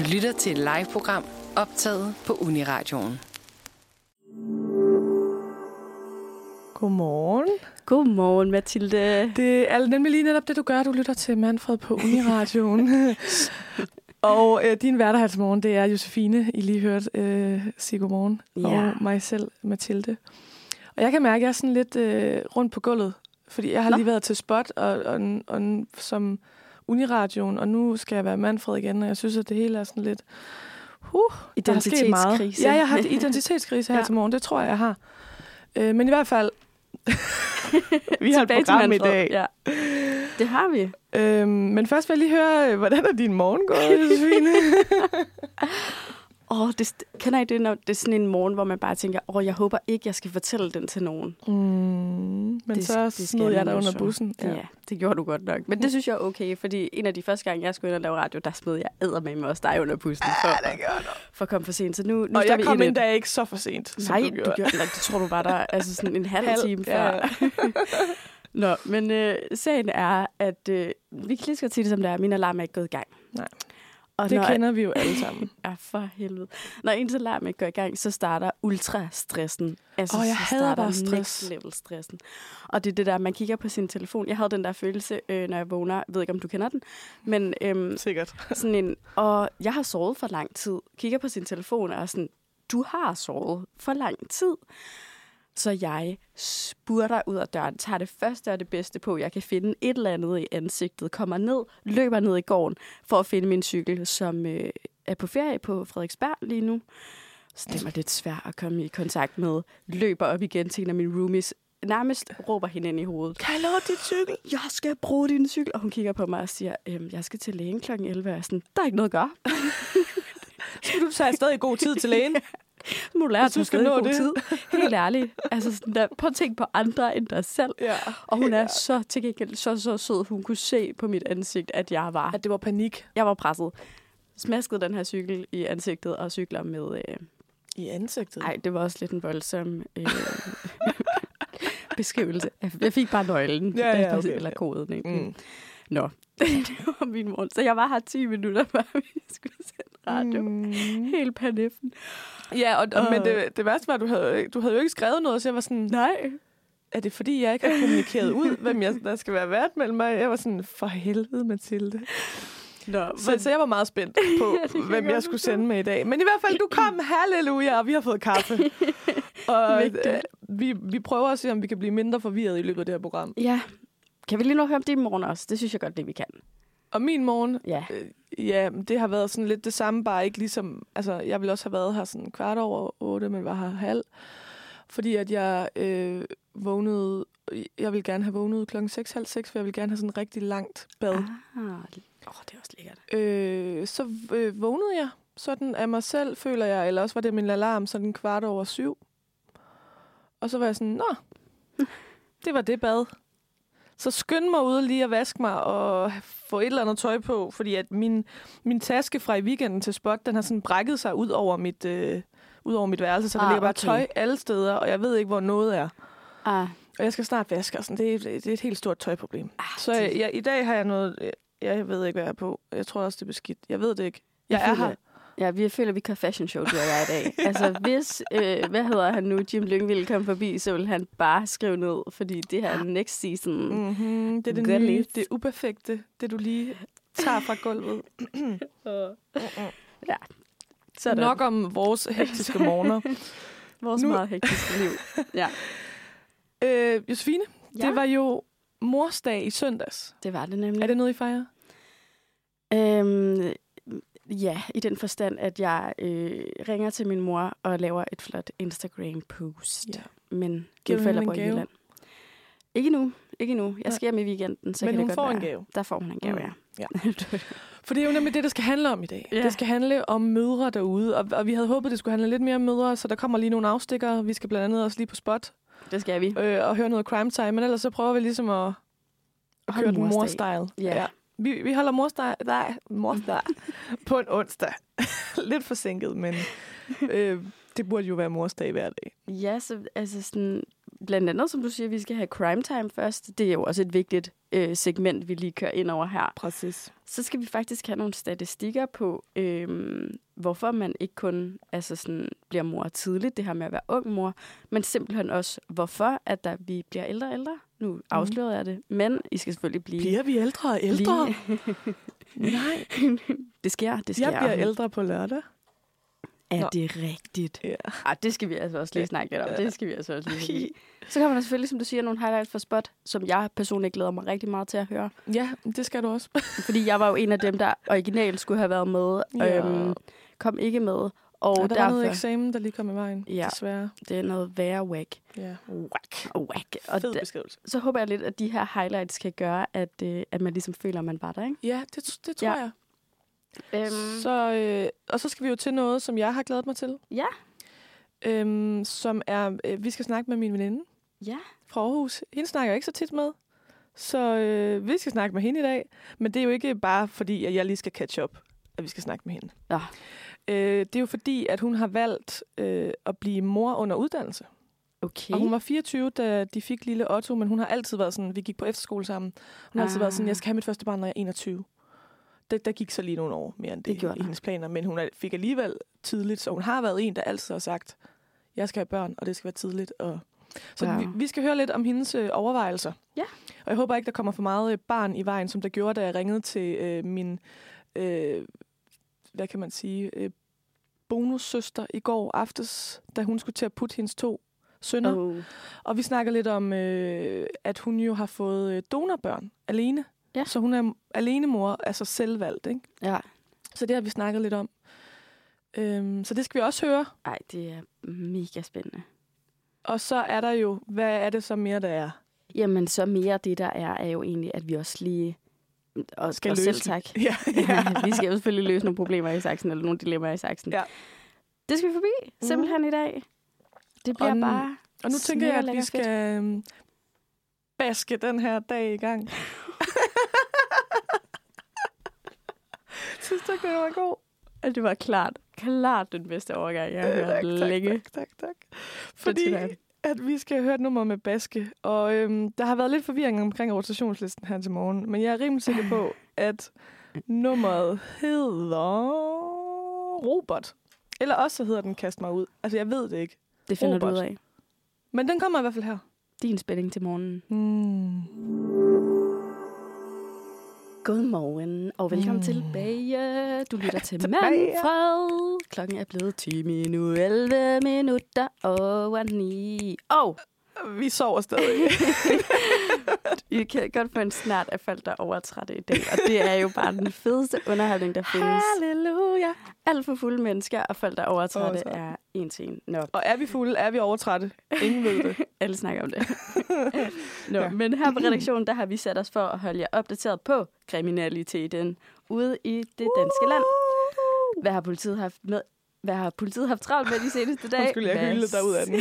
Du lytter til et live-program optaget på Uniradioen. Godmorgen. Godmorgen, Mathilde. Det er nemlig lige netop det, du gør. Du lytter til Manfred på Uniradioen. og øh, din hverdag her til morgen, det er Josefine, I lige hørt øh, sige godmorgen. Ja. Og mig selv, Mathilde. Og jeg kan mærke, at jeg er sådan lidt øh, rundt på gulvet. Fordi jeg har Nå. lige været til spot og, og, og, som Uniradioen, og nu skal jeg være Manfred igen, og jeg synes, at det hele er sådan lidt... Uh. Identitetskrise. Ja, jeg har identitetskrise her Ja. til morgen. Det tror jeg, jeg har. Øh, men i hvert fald... vi har et program i dag. Ja. Det har vi. Øhm, men først vil jeg lige høre, øh, hvordan er din morgen gået, Josefine? Åh, det, kender I det, når det er sådan en morgen, hvor man bare tænker, åh, jeg håber ikke, jeg skal fortælle den til nogen. mm, men Det- så smed jeg dig under bussen. Ja. ja, det gjorde du godt nok. Men det synes jeg er okay, fordi en af de første gange, jeg skulle ind og lave radio, der smed jeg eddermame også dig under bussen for, Ja, det gør du. for at komme for sent. Så nu, nu Og jeg vi kom ind endda ikke så for sent, som Nej, du du gjorde. gjorde, nej, det tror du bare, der er altså sådan en halv Halv, time ja, før. Nå, men øh, sagen er, at øh, vi godt sige det, som det er. Min alarm er ikke gået i gang. Nej. Og Det når, kender vi jo alle sammen. Ja, for helvede. Når ens alarm ikke går i gang, så starter ultrastressen. Altså, Åh, jeg så hader bare stress. next level stressen. Og det er det der, man kigger på sin telefon. Jeg havde den der følelse, øh, når jeg vågner. Jeg ved ikke, om du kender den. Men øhm, Sikkert. sådan en, og jeg har sovet for lang tid. Kigger på sin telefon og er sådan, du har sovet for lang tid. Så jeg spurter ud af døren, tager det første og det bedste på, jeg kan finde et eller andet i ansigtet, kommer ned, løber ned i gården for at finde min cykel, som øh, er på ferie på Frederiksberg lige nu. Så det var lidt svært at komme i kontakt med. Løber op igen til en af mine roomies, nærmest råber hende ind i hovedet. Kan jeg låne dit cykel? Jeg skal bruge din cykel. Og hun kigger på mig og siger, øhm, jeg skal til lægen kl. 11. Og jeg er sådan, der er ikke noget at gøre. Skal du tage stadig god tid til lægen? Nu må du lære, at skal skal nå god det. tid. Helt ærligt. Altså, sådan der, prøv at tænke på andre end dig selv. ja. Og hun er så til gengæld så, så sød. Hun kunne se på mit ansigt, at jeg var, At det var panik jeg var presset. Smaskede den her cykel i ansigtet og cykler med... Øh, i ansigtet. ej, det var også lidt en voldsom øh, beskrivelse. Jeg- Jeg fik bare nøglen. Ja, ja, okay. Eller koden, ikke? Mm. Nå, det var min morgen. Så jeg var her 10 minutter, før vi skulle sende radio. Mm. Helt paniffen. Ja, og, og, men Åh. det, det værste var, at du havde, du havde jo ikke skrevet noget, så jeg var sådan, Nej. er det fordi, jeg ikke har kommunikeret ud, hvem jeg, der skal være vært mellem mig? Jeg var sådan, for helvede, Mathilde. Nå, Så, så jeg var meget spændt på, Ja, hvem jeg skulle sende med i dag. Men i hvert fald, du kom, halleluja, og vi har fået kaffe. og øh, vi, vi prøver at se, om vi kan blive mindre forvirret i løbet af det her program. Ja. Kan vi lige nu høre om din morgen også? Det synes jeg godt, det vi kan. Og min morgen, Ja. øh, ja, det har været sådan lidt det samme, bare ikke ligesom... Altså, jeg ville også have været her sådan kvart over otte, men var her halv. Fordi at jeg øh, vågnede... Jeg ville gerne have vågnet klokken 6, halv 6, for jeg ville gerne have sådan en rigtig langt bad. Ah, åh, det er også lækkert. Øh, så øh, vågnede jeg sådan af mig selv, føler jeg, eller også var det min alarm sådan kvart over syv. Og så var jeg sådan, nå, det var det bad. Så skynd mig ud lige at vaske mig og få et eller andet tøj på, fordi at min, min taske fra i weekenden til spot, den har sådan brækket sig ud over mit, øh, ud over mit værelse, så der Ah, ligger bare okay. tøj alle steder, og jeg ved ikke, hvor noget er. Ah, Og jeg skal snart vaske, og sådan, det, er, det er et helt stort tøjproblem. ah, Så jeg, jeg, i dag har jeg noget... Jeg, jeg ved ikke, hvad jeg er på. Jeg tror også, det er beskidt. Jeg ved det ikke. Jeg, er føler- her. Ja, vi føler, vi kan fashion show, du og jeg i dag. altså, hvis, øh, hvad hedder han nu, Jim Lyng ville komme forbi, så vil han bare skrive ned, fordi det her er next season. Mm. Mm-hmm. Det er det Godt nye, lidt. det uperfekte, det du lige tager fra gulvet. Ja, Så sådan. nok om vores hektiske morgener. Vores nu- meget hektiske liv. Ja, øh, Josefine, ja. det var jo morsdag i søndags. det var det nemlig. Er det noget, I fejrer? Øhm, ja, i den forstand, at jeg øh, ringer til min mor og laver et flot Instagram-post. Ja. Men Giver du falder på en? Jylland. Ikke nu, ikke nu. Jeg skal hjem i weekenden, så Men kan hun det godt får en være. gave. Der får hun en gave, Mm. ja. Ja. For det er jo nemlig det, det skal handle om i dag. Ja. Det skal handle om mødre derude, og, og vi havde håbet, det skulle handle lidt mere om mødre, så der kommer lige nogle afstikker. Vi skal blandt andet også lige på spot det skal vi. øh, og høre noget crime time, men ellers så prøver vi ligesom at, at køre den mor-style. Ja. Vi, vi holder morsdag, nej, morsdag på en onsdag. Lidt forsinket, men øh, det burde jo være morsdag hver dag. Ja, så altså sådan, blandt andet, som du siger, vi skal have crime time først. Det er jo også et vigtigt øh, segment, vi lige kører ind over her. Præcis. Så skal vi faktisk have nogle statistikker på, øh, hvorfor man ikke kun altså sådan, bliver mor tidligt, det her med at være ung mor, men simpelthen også, hvorfor at der, vi bliver ældre og ældre. Nu afslører jeg det, men I skal selvfølgelig blive... Bliver vi ældre og ældre? Blive... Nej. det sker, det sker. Jeg bliver ældre på lørdag. Er Nå. det rigtigt? Ja. Ah, det skal vi altså også lige snakke lidt om. Ja. Det skal vi altså også lige. Så kommer der selvfølgelig, som du siger, nogle highlights fra Spot, som jeg personligt glæder mig rigtig meget til at høre. Ja, det skal du også. Fordi jeg var jo en af dem, der originalt skulle have været med. Ja. Øhm, kom ikke med. Og Og der derfor, var noget eksamen, der lige kom i vejen, Ja. desværre. det er noget værre whack. Ja. Whack. Whack. Og Fed da, beskrivelse. så håber jeg lidt, at de her highlights kan gøre, at, øh, at man ligesom føler, at man var der, ikke? Ja, det, det tror Ja. jeg. Øhm, Så, øh, og så skal vi jo til noget, som jeg har glædet mig til. Ja. Øhm, som er, øh, vi skal snakke med min veninde Ja. fra Aarhus. Hende snakker jeg ikke så tit med. Så øh, vi skal snakke med hende i dag. Men det er jo ikke bare fordi, at jeg lige skal catch up, at vi skal snakke med hende. Nå. Øh, det er jo fordi, at hun har valgt øh, at blive mor under uddannelse. Okay. Og hun var 24, da de fik lille Otto, men hun har altid været sådan, vi gik på efterskole sammen. Hun har altid Ah. været sådan, jeg skal have mit første barn, når jeg er 21. Det, der gik så lige nogle år mere end det, Det gjorde i hendes planer, men hun fik alligevel tidligt, så hun har været en, der altid har sagt, jeg skal have børn, og det skal være tidligt. Og... Så Wow. vi, vi skal høre lidt om hendes øh, overvejelser. Ja. Og jeg håber ikke, der kommer for meget øh, barn i vejen, som der gjorde, da jeg ringede til øh, min, øh, hvad kan man sige, øh, bonussøster i går aftes, da hun skulle til at putte hendes to sønner. Oh. Og vi snakker lidt om, øh, at hun jo har fået øh, donorbørn alene. Ja. Så hun er alene mor, altså selvvalgt. Ikke? Ja. Så det har vi snakket lidt om. Øhm, så det skal vi også høre. Ej, det er mega spændende. Og så er der jo, hvad er det så mere, der er? Jamen, så mere det, der er, er jo egentlig, at vi også lige... Og, Skal og løse selv tak. Ja, Ja. vi skal jo selvfølgelig løse nogle problemer i saksen, eller nogle dilemmaer i saksen. Ja. Det skal vi forbi, simpelthen i dag. Det bliver Og bare... Og nu tænker jeg, at vi Lækker fedt. skal øhm, baske den her dag i gang. Synes du ikke, det var god? at det var klart, klart den bedste overgang, jeg har hørt tak, længe. tak, tak, tak. Fordi at vi skal høre et nummer med Baske, og øhm, der har været lidt forvirring omkring rotationslisten her til morgen, men jeg er rimelig sikker på, at nummeret hedder Robot. Eller også så hedder den Kast mig ud. Altså, jeg ved det ikke. Det finder du Robert. ud af. Men den kommer i hvert fald her. Din spænding til morgenen. Mm. Godmorgen, og velkommen Mm. tilbage. Du lytter til. Manfred. Klokken er blevet 10 minutter, 11 minutter over 9. Og Vi sover stadig. I kan godt få en snart af folk, der er overtrætte i dag. Og det er jo bare den fedeste underholdning, der findes. Halleluja. Alt for fulde mennesker og folk, der er overtrætte, er en til en. Nå, Og er vi fulde? Er vi overtrætte? Ingen ved det. alle snakker om det. Nå, ja. men her på redaktionen, der har vi sat os for at holde jer opdateret på kriminaliteten ude i det danske land. Hvad har politiet haft med? Hvad har politiet haft travlt med de seneste dage? Undskyld, jeg Hvad hylede dig ud af den.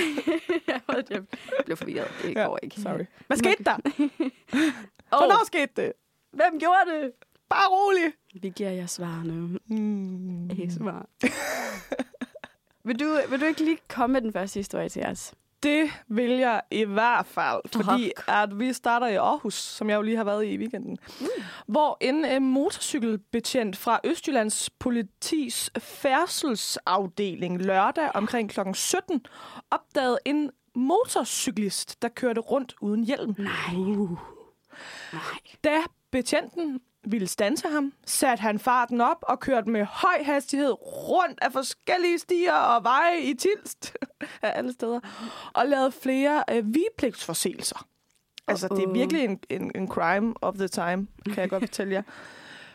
jeg blev forvirret. Det Ja, går ikke. Sorry. Hvad skete der? Og Hvornår skete det? hvem gjorde det? Bare rolig. Vi giver jer svarene. Mm. ASMR. vil, du, vil du ikke lige komme med den første historie til os? Det vil jeg i hvert fald, fordi at vi starter i Aarhus, som jeg jo lige har været i i weekenden, mm. hvor en uh, motorcykelbetjent fra Østjyllands politis færdselsafdeling lørdag omkring kl. 17 opdagede en motorcyklist, der kørte rundt uden hjelm. Nej. Nej. Da betjenten ville stanse ham, satte han farten op og kørte med høj hastighed rundt af forskellige stier og veje i Tilst af alle steder, og lavede flere øh, vigepligtsforseelser. Altså, det er virkelig en, en, en crime of the time, kan jeg godt fortælle jer.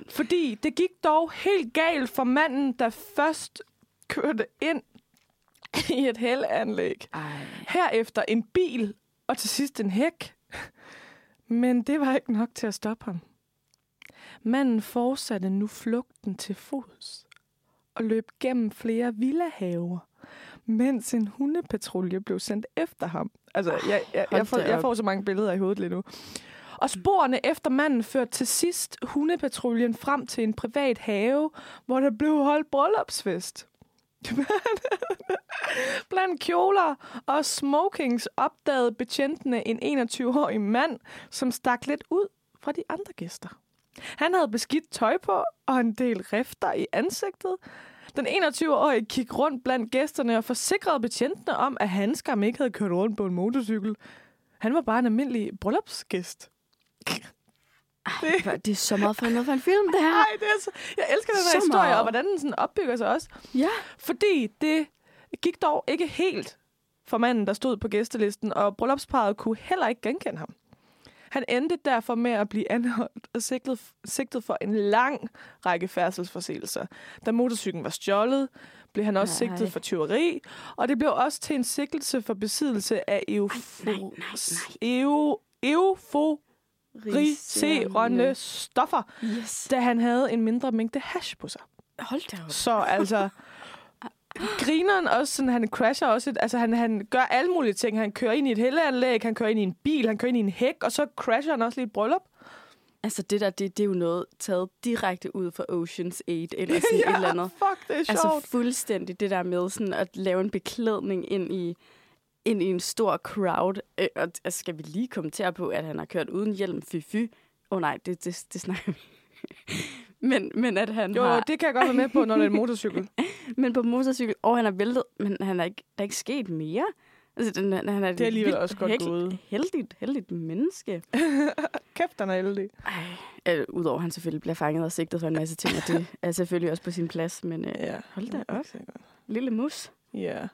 Fordi det gik dog helt galt for manden, der først kørte ind i et hældeanlæg. Ej. Herefter en bil, og til sidst en hæk. Men det var ikke nok til at stoppe ham. Manden fortsatte nu flugten til fods og løb gennem flere villahaver, mens en hundepatrulje blev sendt efter ham. Altså, jeg, jeg, jeg, hold får, jeg får så mange billeder i hovedet lige nu. Og sporene efter manden førte til sidst hundepatruljen frem til en privat have, hvor der blev holdt bryllupsfest. Blandt kjoler og smokings opdagede betjentene en 21-årig mand, som stak lidt ud fra de andre gæster. Han havde beskidt tøj på og en del rifter i ansigtet. Den 21-årige gik rundt blandt gæsterne og forsikrede betjentene om, at han skam ikke havde kørt rundt på en motorcykel. Han var bare en almindelig bryllupsgæst. Det, det er så meget for noget for en film, det her. Nej, det er så, jeg elsker den her Så historie, meget. og hvordan den sådan opbygger sig også. Ja. Fordi det gik dog ikke helt for manden, der stod på gæstelisten, og bryllupsparet kunne heller ikke genkende ham. Han endte derfor med at blive anholdt og sigtet, sigtet for en lang række færdselsforseelser. Da motorcyklen var stjålet, blev han også Nej. sigtet for tyveri, og det blev også til en sigtelse for besiddelse af eufo- nej, nej, eu- euforiserende stoffer, Yes. da han havde en mindre mængde hash på sig. Hold da op. Så altså, grineren også, sådan, han crasher også, et, altså han, han gør alle mulige ting. Han kører ind i et helleanlæg, han kører ind i en bil, han kører ind i en hæk, og så crasher han også lige et bryllup. Altså det der, det, det er jo noget taget direkte ud fra Ocean's 8, eller sådan et eller andet. fuck, det er sjovt. Altså fuldstændig det der med sådan at lave en beklædning ind i, ind i en stor crowd. Øh, og altså, skal vi lige kommentere på, at han har kørt uden hjelm fy fy? Åh oh, nej, det, det, det snakker vi. Men, men at han jo, har... jo, det kan jeg godt være med på, når det er en motorcykel. Men på motorcykel, og han er væltet, men han er ikke, der er ikke sket mere. Altså, den, han er, Det er alligevel også godt held- gået. Heldigt, heldigt menneske. Kæft, han er heldig. Ej, øh, Udover at han selvfølgelig bliver fanget og sigtet for en masse ting, og det er selvfølgelig også på sin plads, men øh, Ja, hold da op. sikkert. lille mus. Ja.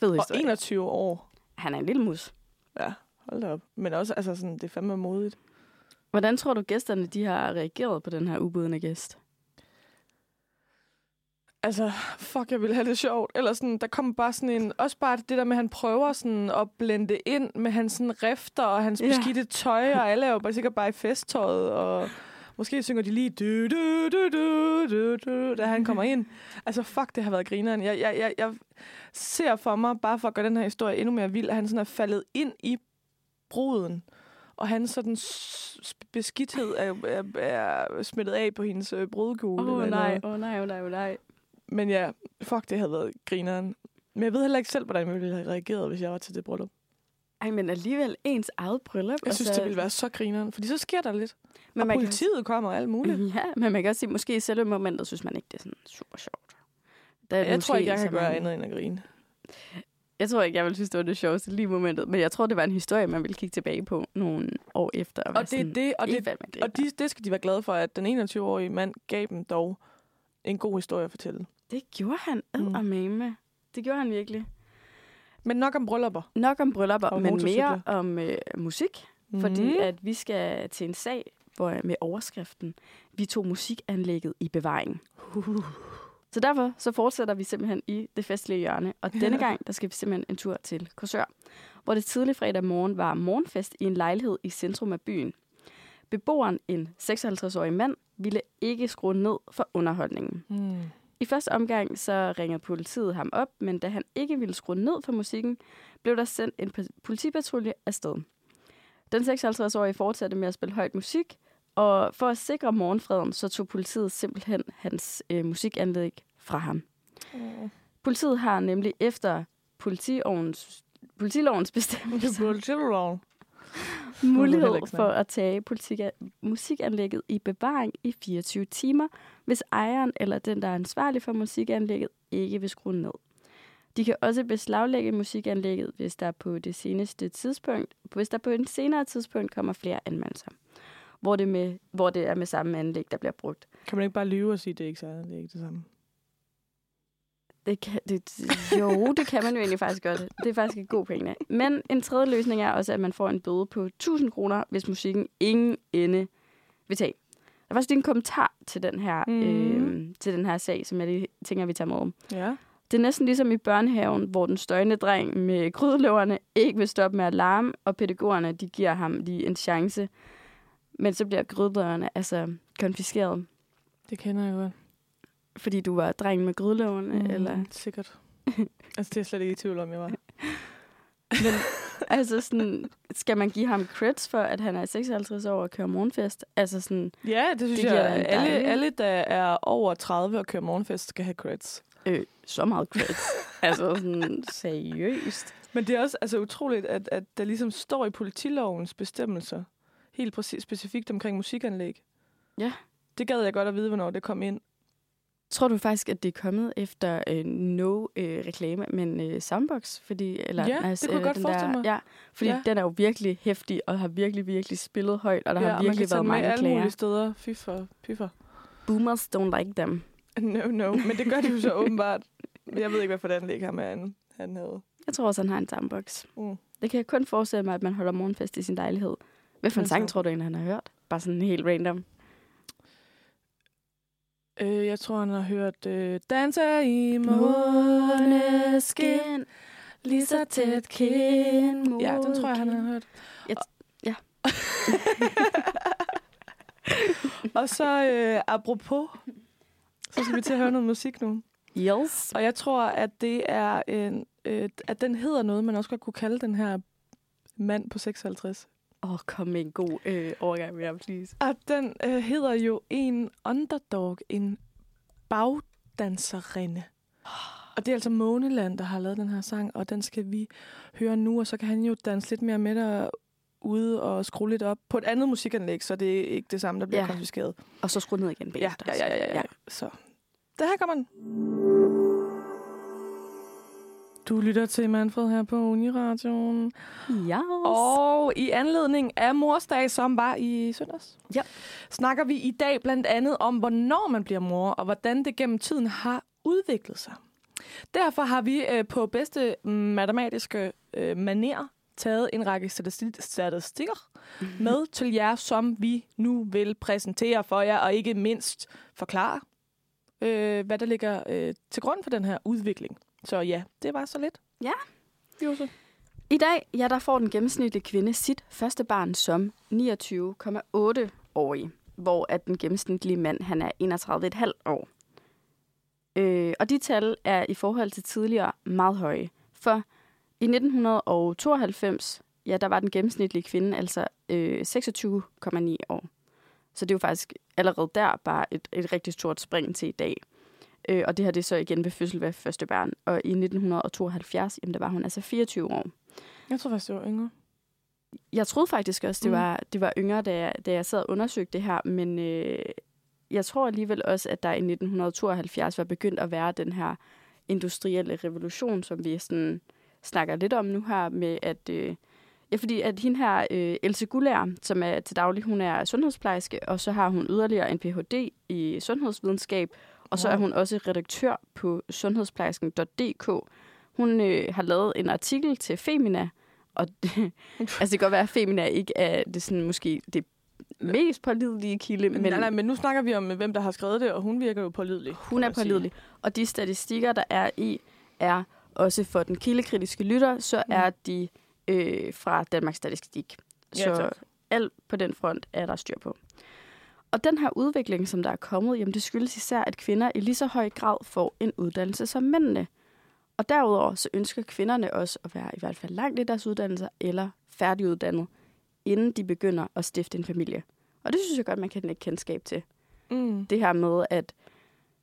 Fed Og historie. 21 år. Han er en lille mus. Ja, hold da op. Men også, altså sådan, det er fandme modigt. Hvordan tror du, gæsterne de har reageret på den her ubudne gæst? Altså, fuck, jeg ville have det sjovt. Eller sådan, der kommer bare sådan en... Også bare det der med, at han prøver sådan at blende ind med hans sådan rifter og hans Ja. beskidte tøj, og alle er jo bare sikkert bare i festtøjet, og måske synger de lige du, du, du, du, du, du, da han kommer ind. Altså, fuck, det har været grineren. Jeg, jeg, jeg, jeg ser for mig, bare for at gøre den her historie endnu mere vild, at han sådan er faldet ind i bruden, og hans sådan beskidthed er, er, er smittet af på hendes øh, brudkjole. Åh oh, nej, åh oh, nej, åh oh, nej, oh, nej. Men ja, fuck, det havde været grineren. Men jeg ved heller ikke selv, hvordan jeg ville have reageret, hvis jeg var til det bryllup. Ej, men alligevel ens eget bryllup. Jeg synes, det ville være så grineren, fordi så sker der lidt. men og man kan, politiet kommer og alt muligt. Ja, men man kan også sige, måske i selve momentet synes man ikke, det er sådan super sjovt. Der er Jeg tror ikke, jeg kan gøre andet end at grine. Jeg tror ikke, jeg ville synes, det var det sjoveste lige i momentet. Men jeg tror, det var en historie, man ville kigge tilbage på nogle år efter. Og, Og det sådan, det, og, "I det, griner." og de, det skal de være glade for, at den 21-årige mand gav dem dog en god historie at fortælle. Det gjorde han Mm. eddermame. Det gjorde han virkelig. Men nok om bryllupper. Nok om bryllupper, Og men mere om øh, musik. Mm. Fordi Mhm. at vi skal til en sag hvor, med overskriften, vi tog musikanlægget i bevaring. Så derfor så fortsætter vi simpelthen i det festlige hjørne. Og denne gang, der skal vi simpelthen en tur til Korsør, hvor det tidlig fredag morgen var morgenfest i en lejlighed i centrum af byen. Beboeren, en 56-årig mand, ville ikke skrue ned for underholdningen. Mm. I første omgang så ringede politiet ham op, men da han ikke ville skrue ned for musikken, blev der sendt en pa- politipatrulje afsted. Den 56-årige fortsatte med at spille højt musik, og for at sikre morgenfreden, så tog politiet simpelthen hans øh, musikanlæg fra ham. Mm. Politiet har nemlig efter politiovens, politilovens bestemmelser Politiloven. mulighed for at tage politika- musikanlægget i bevaring i 24 timer, hvis ejeren eller den, der er ansvarlig for musikanlægget, ikke vil skrue ned. De kan også beslaglægge musikanlægget, hvis der på det seneste tidspunkt, hvis der på en senere tidspunkt kommer flere anmeldelser, hvor det, med, hvor det er med samme anlæg, der bliver brugt. Kan man ikke bare lyve og sige, at det er ikke, så, det er ikke det samme? Det kan, det, jo, det kan man jo egentlig faktisk godt. Det er faktisk en god pointe. Men en tredje løsning er også, at man får en bøde på 1000 kroner, hvis musikken ingen ende vil tage. Der er faktisk lige en kommentar til den her, Mhm. øh, til den her sag, som jeg lige tænker, vi tager med om. Ja. Det er næsten ligesom i børnehaven, hvor den støjende dreng med grydeløverne ikke vil stoppe med at larme, og pædagogerne de giver ham lige en chance. Men så bliver grydeløverne altså konfiskeret, Det kender jeg godt. fordi du var dreng med grydeløverne, mm. eller... Sikkert. altså, det er slet ikke i tvivl om, jeg var. Men altså sådan, skal man give ham creds for, at han er 56 år og kører morgenfest? Altså sådan, Ja, det synes Det jeg. Alle, alle, der er over 30 og kører morgenfest, skal have creds. øh, så meget creds. altså sådan, seriøst. Men det er også altså, utroligt, at, at der ligesom står i politilovens bestemmelser, helt præcis specifikt omkring musikanlæg. Ja. Det gad jeg godt at vide, hvornår det kom ind. Tror du faktisk, at det er kommet efter øh, no øh, reklame, men øh, soundbox? Fordi, eller, Ja, det kunne jeg øh, godt forestille mig. Ja, fordi Ja. ja. den er jo virkelig hæftig, og har virkelig, virkelig spillet højt, og der ja, har man virkelig kan været mange alle klager. mulige steder. Fy for, fy for. Boomers don't like them. No, no. Men det gør de jo så åbenbart. Jeg ved ikke, hvad for den ligger med han, han havde. Jeg tror også, han har en soundbox. Mm. Det kan jeg kun forestille mig, at man holder morgenfest i sin lejlighed. Hvad for en sang tror du egentlig, han har hørt? Bare sådan helt random. Øh, jeg tror, han har hørt øh, Danser i måneskin. lige så tæt kind Ja, den tror jeg, han har hørt. Jeg ja. og så øh, apropos, så skal vi til at høre noget musik nu. Yes. Og jeg tror, at det er en, øh, at den hedder noget, man også godt kunne kalde den her mand på 56. Åh, oh, kom med en god øh, overgang mere, please. Og den øh, hedder jo en underdog, en bagdanserinde. Og det er altså Måneland, der har lavet den her sang, og den skal vi høre nu, og så kan han jo danse lidt mere med der ude og skrue lidt op på et andet musikanlæg, så det er ikke det samme, der bliver Ja. ja. konfiskeret. Og så skru ned igen Ja, bagefter. ja, ja, ja, ja. Så det her kommer den. Du lytter til Manfred her på Uniradioen. ja. Og i anledning af morsdag, som var i søndags, Ja. snakker vi i dag blandt andet om, hvornår man bliver mor, og hvordan det gennem tiden har udviklet sig. Derfor har vi øh, på bedste matematiske øh, maner taget en række statistik- statistikker med til jer, som vi nu vil præsentere for jer, og ikke mindst forklare, øh, hvad der ligger øh, til grund for den her udvikling. Så ja, det var så lidt. Ja. Jose. I dag, ja, der får den gennemsnitlige kvinde sit første barn som 29,8-årig, hvor at den gennemsnitlige mand, han er 31,5 år. Øh, og de tal er i forhold til tidligere meget høje. For i 1992, ja, der var den gennemsnitlige kvinde altså øh, 26,9 år. Så det er jo faktisk allerede der bare et, et rigtig stort spring til i dag. Øh, og det her det er så igen ved fødsel ved første barn. Og i 1972, jamen der var hun altså 24 år. Jeg tror faktisk, det var yngre. Jeg troede faktisk også, det Mm. var, det var yngre, da jeg, da jeg sad og undersøgte det her, men øh, jeg tror alligevel også, at der i 1972 var begyndt at være den her industrielle revolution, som vi sådan snakker lidt om nu her, med at... Øh, ja, fordi at hende her, øh, Else Gullær, som er til daglig, hun er sundhedsplejerske, og så har hun yderligere en Ph.D. i sundhedsvidenskab, og så er hun også redaktør på sundhedsplejersken.dk. Hun øh, har lavet en artikel til Femina, og det, altså det kan godt være, at Femina ikke er det sådan, måske det mest pålidelige kilde, Men, men nej, nej, men nu snakker vi om, hvem der har skrevet det, og hun virker jo pålidelig. hun er pålidelig. Og de statistikker, der er i, er også for den kildekritiske lytter, så Mm. er de øh, fra Danmarks Statistik. Ja, Så tak. alt på den front er der styr på. Og den her udvikling, som der er kommet, jamen det skyldes især, at kvinder i lige så høj grad får en uddannelse som mændene. Og derudover så ønsker kvinderne også at være i hvert fald langt i deres uddannelser eller færdiguddannet, inden de begynder at stifte en familie. Og det synes jeg godt, man kan lægge kendskab til. Mm. Det her med, at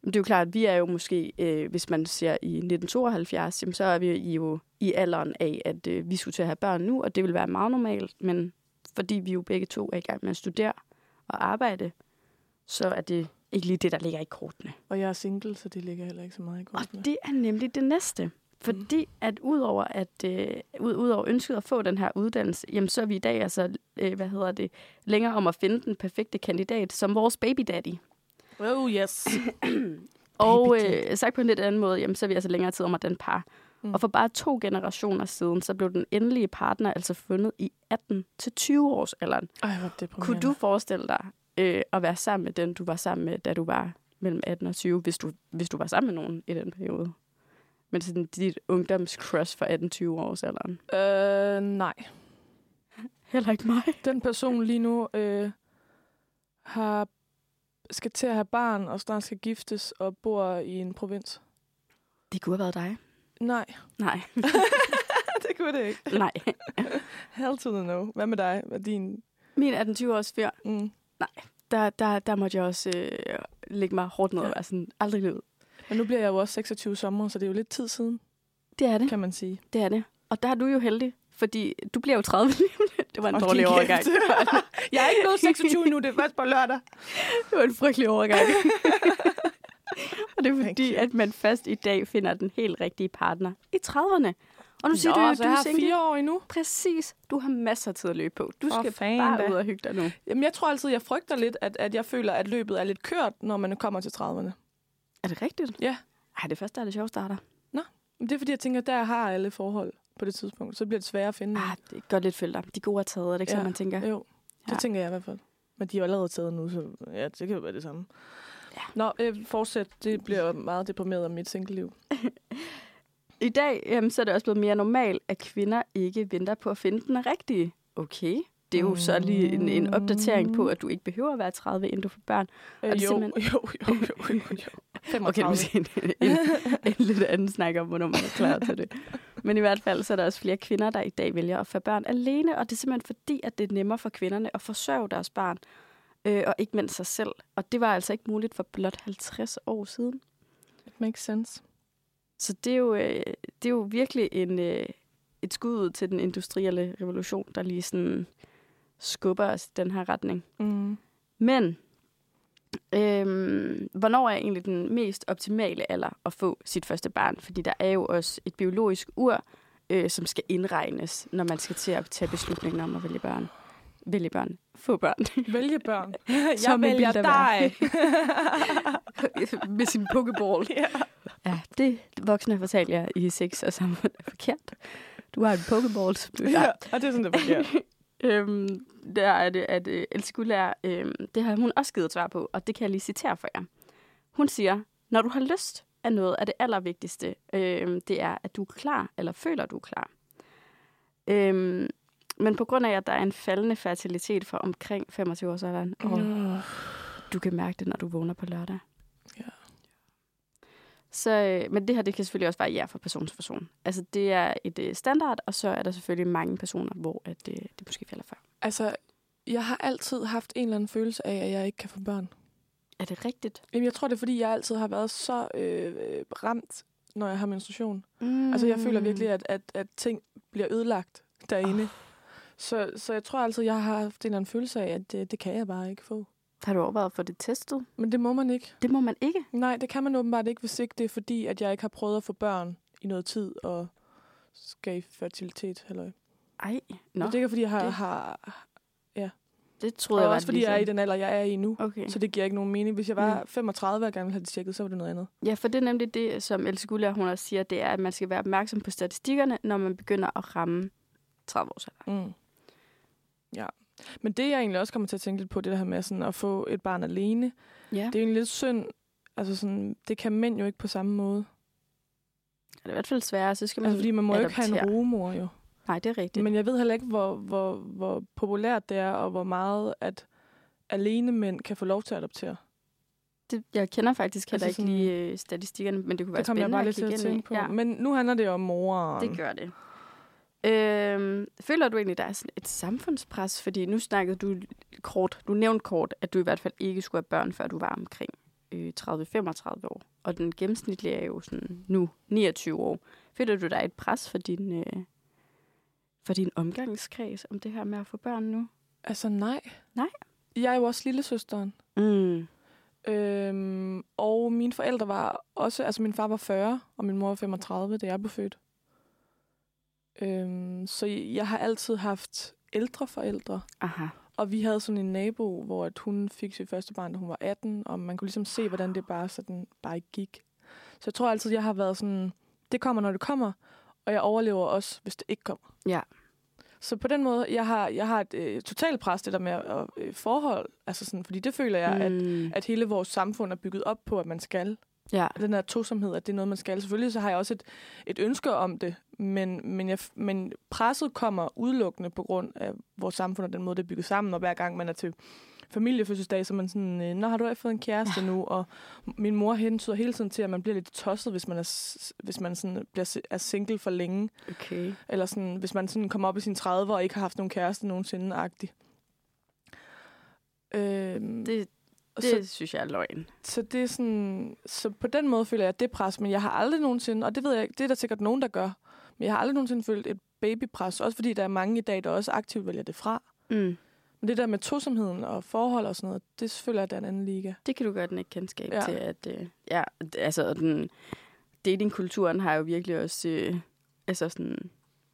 det er jo klart, at vi er jo måske, øh, hvis man ser i 1972, jamen, så er vi jo i alderen af, at øh, vi skulle til at have børn nu, og det vil være meget normalt, men fordi vi jo begge to er i gang med at studere og arbejde, så er det ikke lige det, der ligger i kortene. Og jeg er single, så det ligger heller ikke så meget i Og kortene. det er nemlig det næste. Fordi at udover at øh, ud, udover ønsket at få den her uddannelse, jamen så er vi i dag altså, øh, hvad hedder det, længere om at finde den perfekte kandidat som vores baby daddy. Oh yes. Og øh, sagt på en lidt anden måde, jamen, så er vi altså længere tid om at den par. Mm. Og for bare to generationer siden, så blev den endelige partner altså fundet i 18-20 års alderen. Ej, hvor. Kunne du forestille dig øh, at være sammen med den, du var sammen med, da du var mellem 18 og 20, hvis du, hvis du var sammen med nogen i den periode? Men sådan dit ungdomscrush for 18-20 års alderen. Øh, nej. Heller ikke mig. Den person lige nu øh, har skal til at have barn, og snart skal giftes, og bor i en provins. Det kunne have været dig. Nej, Nej. det kunne det ikke. Nej. Hell to the no. Hvad med dig? Hvad er din... Min 18-20 års fyr, Mm. der, der, der måtte jeg også øh, lægge mig hårdt ned og være sådan, aldrig livet. Men nu bliver jeg jo også 26 sommer, så det er jo lidt tid siden, Det er det. kan man sige. Det er det. Og der er du jo heldig, fordi du bliver jo 30 lige om lidt. Det var en Hold dårlig overgang. jeg er ikke blevet 26 nu, det er først på lørdag. Det var en frygtelig overgang. Det er fordi, at man først i dag finder den helt rigtige partner i 30'erne. Og nu siger Nå, du, så du er har single. fire år endnu. Præcis. Du har masser af tid at løbe på. Du For skal fanden bare da. ud og hygge dig nu. Jamen, jeg tror altid, jeg frygter lidt, at, at jeg føler, at løbet er lidt kørt, når man kommer til 30'erne. Er det rigtigt? Ja. Ej, det første er det sjovt starter. Men det er fordi, jeg tænker, at der har alle forhold på det tidspunkt. Så bliver det sværere at finde. Ah, det er godt lidt filter. De gode er taget, er det ikke ja. Sådan, man tænker? Jo, det Ja. tænker jeg i hvert fald. Men de er jo allerede taget nu, så ja, det kan jo være det samme. Ja. Nå, øh, fortsæt. Det bliver meget deprimeret om mit single-liv. I dag jamen, så er det også blevet mere normalt, at kvinder ikke venter på at finde den rigtige. Okay. Det er jo så lige en, en opdatering på, at du ikke behøver at være 30, inden du får børn. Øh, det jo, simpelthen- jo, jo, jo, jo, jo. 35. Okay, måske en, en, en lidt anden snak om, hvornår man er klar til det. Men i hvert fald, så er der også flere kvinder, der i dag vælger at få børn alene, og det er simpelthen fordi, at det er nemmere for kvinderne at forsørge deres barn, øh, og ikke mindst sig selv. Og det var altså ikke muligt for blot 50 år siden. It makes sense. Så det er jo, øh, det er jo virkelig en, øh, et skud ud til den industrielle revolution, der lige sådan skubber os i den her retning. Mm. Men øhm, hvornår er egentlig den mest optimale alder at få sit første barn? Fordi der er jo også et biologisk ur, øh, som skal indregnes, når man skal til at tage beslutningen om at vælge børn. Vælge børn. Få børn. Vælge børn. Jeg vælger dig. Med sin pokeball. ja. Ja, det voksne fortalte jeg i sex og samfund er forkert. Du har en pokeball, du ja. Og det er sådan, det fungerer. Øhm, der er det, at øh, Elskulla, øhm, det har hun også givet et svar på, og det kan jeg lige citere for jer. Hun siger, når du har lyst af noget af det allervigtigste, øhm, det er, at du er klar, eller føler, du er klar. Øhm, men på grund af, at der er en faldende fertilitet for omkring 25 års alderen, og Mm. du kan mærke det, når du vågner på lørdag. Ja. Så, øh, men det her, det kan selvfølgelig også variere fra person til person. Altså, det er et øh, standard, og så er der selvfølgelig mange personer, hvor at, øh, det måske falder før. Altså, jeg har altid haft en eller anden følelse af, at jeg ikke kan få børn. Er det rigtigt? Jamen, jeg tror, det er, fordi jeg altid har været så øh, øh, ramt, når jeg har menstruation. Mm. Altså, jeg føler virkelig, at, at, at ting bliver ødelagt derinde. Oh. Så, så jeg tror altid, jeg har haft en eller anden følelse af, at det, det kan jeg bare ikke få. Har du overvejet at få det testet? Men det må man ikke. Det må man ikke. Nej, det kan man åbenbart ikke, hvis ikke det er fordi, at jeg ikke har prøvet at få børn i noget tid og skal i fertilitet. Eller. Ej, Nå, nå, det er ikke, fordi jeg har... det- det... har det og troede jeg var også fordi jeg er i den alder, jeg er i nu. Okay. Så det giver ikke nogen mening. Hvis jeg var Mm. 35 og gerne ville have det tjekket, så var det noget andet. Ja, for det er nemlig det, som Else Gulla, hun også siger, det er, at man skal være opmærksom på statistikkerne, når man begynder at ramme 30 års alder. Mm. Ja. Men det, jeg egentlig også kommer til at tænke lidt på, det der her med sådan at få et barn alene, Ja, det er jo egentlig lidt synd. Altså sådan, det kan mænd jo ikke på samme måde. det er i hvert fald sværere, så skal man... Altså, fordi man må jo ikke have en adoptere. rumor jo. Nej, det er rigtigt. Men jeg ved heller ikke, hvor, hvor, hvor populært det er, og hvor meget, at alene mænd kan få lov til at adoptere. Det, jeg kender faktisk heller Altså ikke lige øh, statistikkerne, men det kunne være Det kommer jeg spændende bare lidt til at kigge ind i. på. Ja. Men nu handler det jo om moren. Det gør det. Øhm, føler du egentlig, der er sådan et samfundspres? Fordi nu snakkede du kort, du nævnte kort, at du i hvert fald ikke skulle have børn, før du var omkring øh, 30-35 år. Og den gennemsnitlige er jo sådan nu 29 år. Føler du, der er et pres for din, øh, for din omgangskreds om det her med at få børn nu? Altså nej. Nej? Jeg er jo også lillesøsteren. Mm. Øhm, og mine forældre var også... Altså min far var 40, og min mor var 35, da jeg blev født. Øhm, så jeg har altid haft ældre forældre. Aha. Og vi havde sådan en nabo, hvor at hun fik sit første barn, da hun var 18, og man kunne ligesom se, hvordan det bare sådan bare ikke gik. Så jeg tror altid, jeg har været sådan, det kommer, når det kommer, og jeg overlever også, hvis det ikke kommer. Ja. Så på den måde, jeg har, jeg har et øh, totalt pres, det der med øh, forhold, altså sådan, fordi det føler jeg, mm. at, at hele vores samfund er bygget op på, at man skal. Ja. Den her tosomhed, at det er noget, man skal. Selvfølgelig så har jeg også et, et ønske om det, men, men, jeg, men presset kommer udelukkende på grund af vores samfund og den måde, det er bygget sammen, og hver gang man er til familiefødselsdag, så man sådan, øh, nå, har du fået en kæreste ja. nu? Og min mor hentyder hele tiden til, at man bliver lidt tosset, hvis man er, hvis man sådan bliver, er single for længe. Okay. Eller sådan, hvis man sådan kommer op i sine 30'er og ikke har haft nogen kæreste nogensinde-agtig. Øhm, Det, det så, synes jeg er løgn. så det er sådan, så på den måde føler jeg at det er pres, men jeg har aldrig nogensinde, og det ved jeg ikke, det er der sikkert nogen, der gør, men jeg har aldrig nogensinde følt et babypres, også fordi der er mange i dag, der også aktivt vælger det fra. Mm. Men det der med tosomheden og forhold og sådan noget, det føler jeg, der er en anden liga. Det kan du godt ikke kendskab Ja. til, at øh, ja, altså den datingkulturen har jo virkelig også øh, altså sådan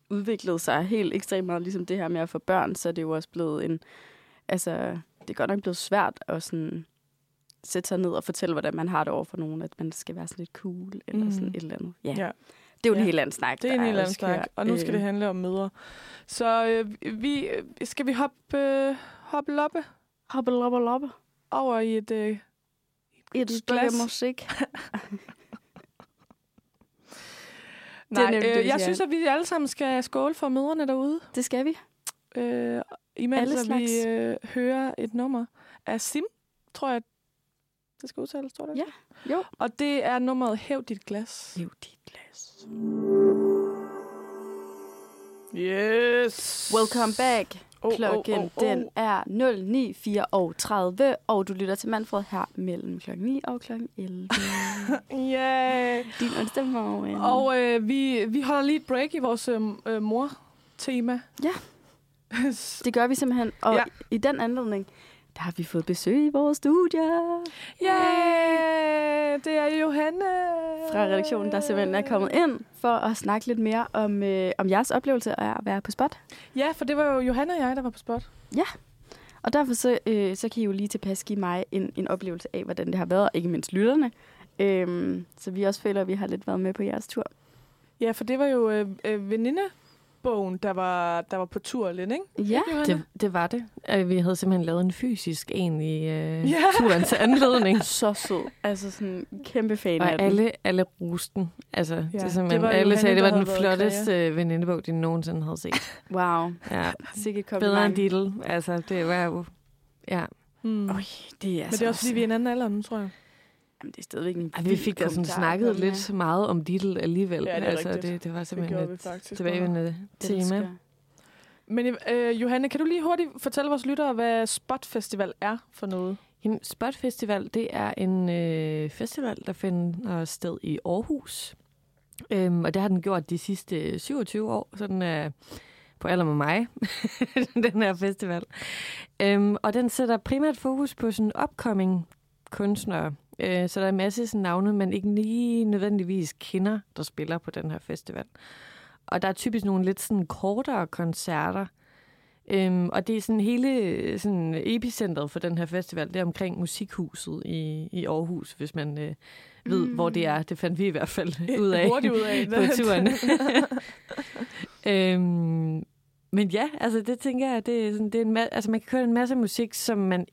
udviklet sig helt ekstremt meget, ligesom det her med at få børn, så er det jo også blevet en, altså det er godt nok blevet svært at sådan sætte sig ned og fortælle, hvordan man har det over for nogen, at man skal være sådan lidt cool, eller Mm. sådan et eller andet. Ja, Ja. det er jo Ja. en helt anden snak. Det er en helt anden snak, og nu skal Øh, det handle om mødre. Så øh, vi, øh, skal vi hoppe, øh, hoppe loppe Hoppe, loppe, loppe. over i et... Øh, Et stykke glas. musik. nej, øh, jeg synes, at vi alle sammen skal skåle for mødrene derude, Det skal vi. øh, imens Alle vi øh, hører et nummer af Sim, tror jeg, det skal udtales, tror du? ikke? Ja. Jo. Og det er nummeret Hæv dit glas. Hæv dit glas. Yes! Welcome back. Oh, Klokken oh, oh, oh. den er 09.34, og du lytter til Manfred her mellem klokken 9 og klokken 11. Yeah. Din onsdag morgen. Og øh, vi, vi holder lige et break i vores øh, øh, mor-tema. Ja. det gør vi simpelthen. Og Ja. ja. i den anledning, der har vi fået besøg i vores studie Yeah, det er Johanne. fra redaktionen, der simpelthen er kommet ind for at snakke lidt mere om, øh, om jeres oplevelse af at være på spot. Ja, for det var jo Johanne og jeg, der var på spot. Og derfor så, øh, så kan I jo lige tilpas give mig en, en oplevelse af, hvordan det har været, og ikke mindst lytterne. Øhm, så vi også føler, at vi har lidt været med på jeres tur. Ja, for det var jo øh, øh, venindebogen, der var, der var på tur lidt, ikke? Ja? Det, det var det. Øh, Vi havde simpelthen lavet en fysisk en i øh, Ja. turens anledning. så sød. Altså sådan en kæmpe fan af Og den. alle, alle rusten. Altså, ja, det er det var alle sagde, det var den flotteste øh, venindebog, de nogensinde havde set. Wow, Ja. sikkert Bedre end Diddle. Altså, det var jo... Ja. Mm. Øj, det er Men det er også, fordi vi er en anden alder nu, tror jeg. Jamen, det er stadigvæk en Ej, vi fik da sådan snakket med. lidt meget om Diddle alligevel. Ja, det er altså, rigtigt. det, det var Det simpelthen vi et tilbagevendende Det tema. Men øh, Johanne, kan du lige hurtigt fortælle vores lyttere, hvad Spot Festival er for noget? Jamen, Spot Festival, det er en øh, festival, der finder sted i Aarhus. Øhm, og det har den gjort de sidste 27 år, så den er på alder med mig, den her festival. Øhm, og den sætter primært fokus på sådan upcoming kunstnere. Øh, så der er en masse sådan navne, man ikke lige nødvendigvis kender, der spiller på den her festival. Og der er typisk nogle lidt sådan kortere koncerter, Øhm, og det er sådan hele sådan epicentret for den her festival, det er omkring Musikhuset i, i Aarhus, hvis man øh, ved, mm. hvor det er. Det fandt vi i hvert fald ud af Hurtigt ud af. på turen. øhm, men ja, altså det tænker jeg, det er sådan, det er en ma- altså man kan køre en masse musik, som man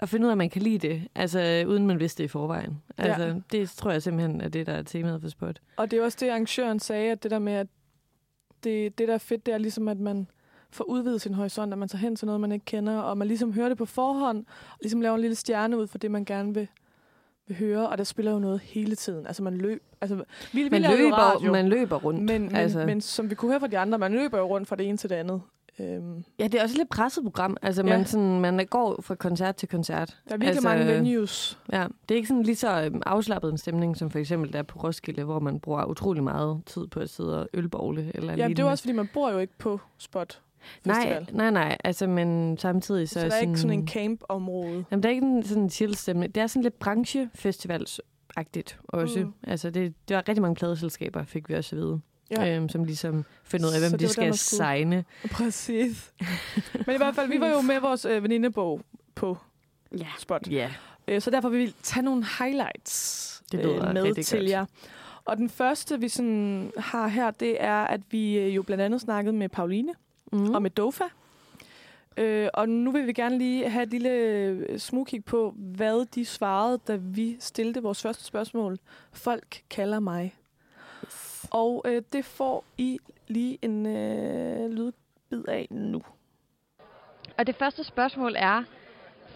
og finde ud af, at man kan lide det, altså uden man vidste det i forvejen. Altså, Ja. Det tror jeg simpelthen er det, der er temaet for spot. Og det er også det, arrangøren sagde, at det der med, at det, det der er fedt, det er ligesom, at man får udvidet sin horisont, at man tager hen til noget, man ikke kender, og man ligesom hører det på forhånd, og ligesom laver en lille stjerne ud for det, man gerne vil, vil høre, og der spiller jo noget hele tiden. Altså man løb, altså vi, vi Man løber, radio, man løber rundt. men, men, altså. men som vi kunne høre fra de andre, man løber jo rundt fra det ene til det andet. Øhm, Ja, det er også et lidt presset program. Altså, Ja. man, sådan, man går fra koncert til koncert. der er virkelig Altså, mange venues. Ja, det er ikke sådan lige så øhm, afslappet en stemning, som for eksempel der på Roskilde, hvor man bruger utrolig meget tid på at sidde og ølbogle. Eller Ja, det er også, fordi man bor jo ikke på Spot Festival. Nej, nej, nej. Altså, men samtidig så, så, der er ikke sådan en camp-område. Jamen, der er ikke en sådan en chill stemning. Det er sådan lidt branchefestivalsagtigt også. Mm. Mm. Altså, det, det var rigtig mange pladeselskaber, fik vi også at vide. Ja. Øhm, som ligesom finder ud af, hvem det de der, skal skulle- signe. Præcis. Men i hvert fald, vi var jo med vores øh, venindebog på Ja. Spot. Ja. Øh, Så derfor vil vi tage nogle highlights Det øh, med til godt. jer. Og den første, vi sådan har her, det er, at vi øh, jo blandt andet snakkede med Pauline Mm. mm. og med Dofa. Øh, og nu vil vi gerne lige have et lille øh, smugkig på, hvad de svarede, da vi stillede vores første spørgsmål. Folk kalder mig. Og øh, det får I lige en øh, lydbid af nu. Og det første spørgsmål er,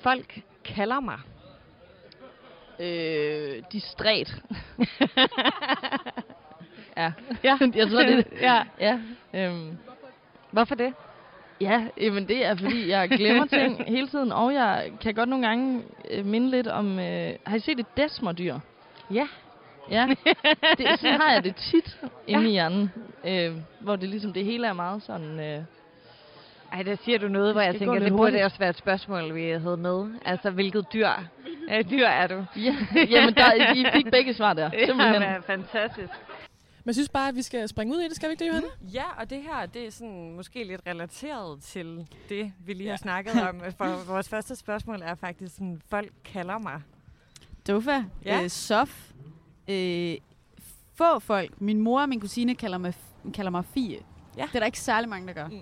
folk kalder mig. Øh, distræt. ja. Ja. Jeg tror, det ja. Ja. Øhm, Hvorfor det? ja, jamen det er, fordi jeg glemmer ting hele tiden, og jeg kan godt nogle gange øh, minde lidt om... Øh, har I set et desmerdyr? Ja. Ja, det, sådan har jeg det tit inde i hjernen, øh, hvor det ligesom det hele er meget sådan... Øh, Ej, der siger du noget, hvor jeg tænker, det burde også være et spørgsmål, vi havde med. Altså, hvilket dyr, øh, dyr er du? ja, jamen, der, I fik begge svar der, simpelthen. Jamen, fantastisk. Men jeg synes bare, at vi skal springe ud i det. Skal vi ikke det, Johanne? Ja, og det her, det er sådan måske lidt relateret til det, vi lige har snakket om. For vores første spørgsmål er faktisk sådan, folk kalder mig. Dofa, Ja. øh, Sof, øh, få folk. Min mor og min kusine kalder mig, kalder mig Fie. Ja. Det er der ikke særlig mange, der gør. Mm.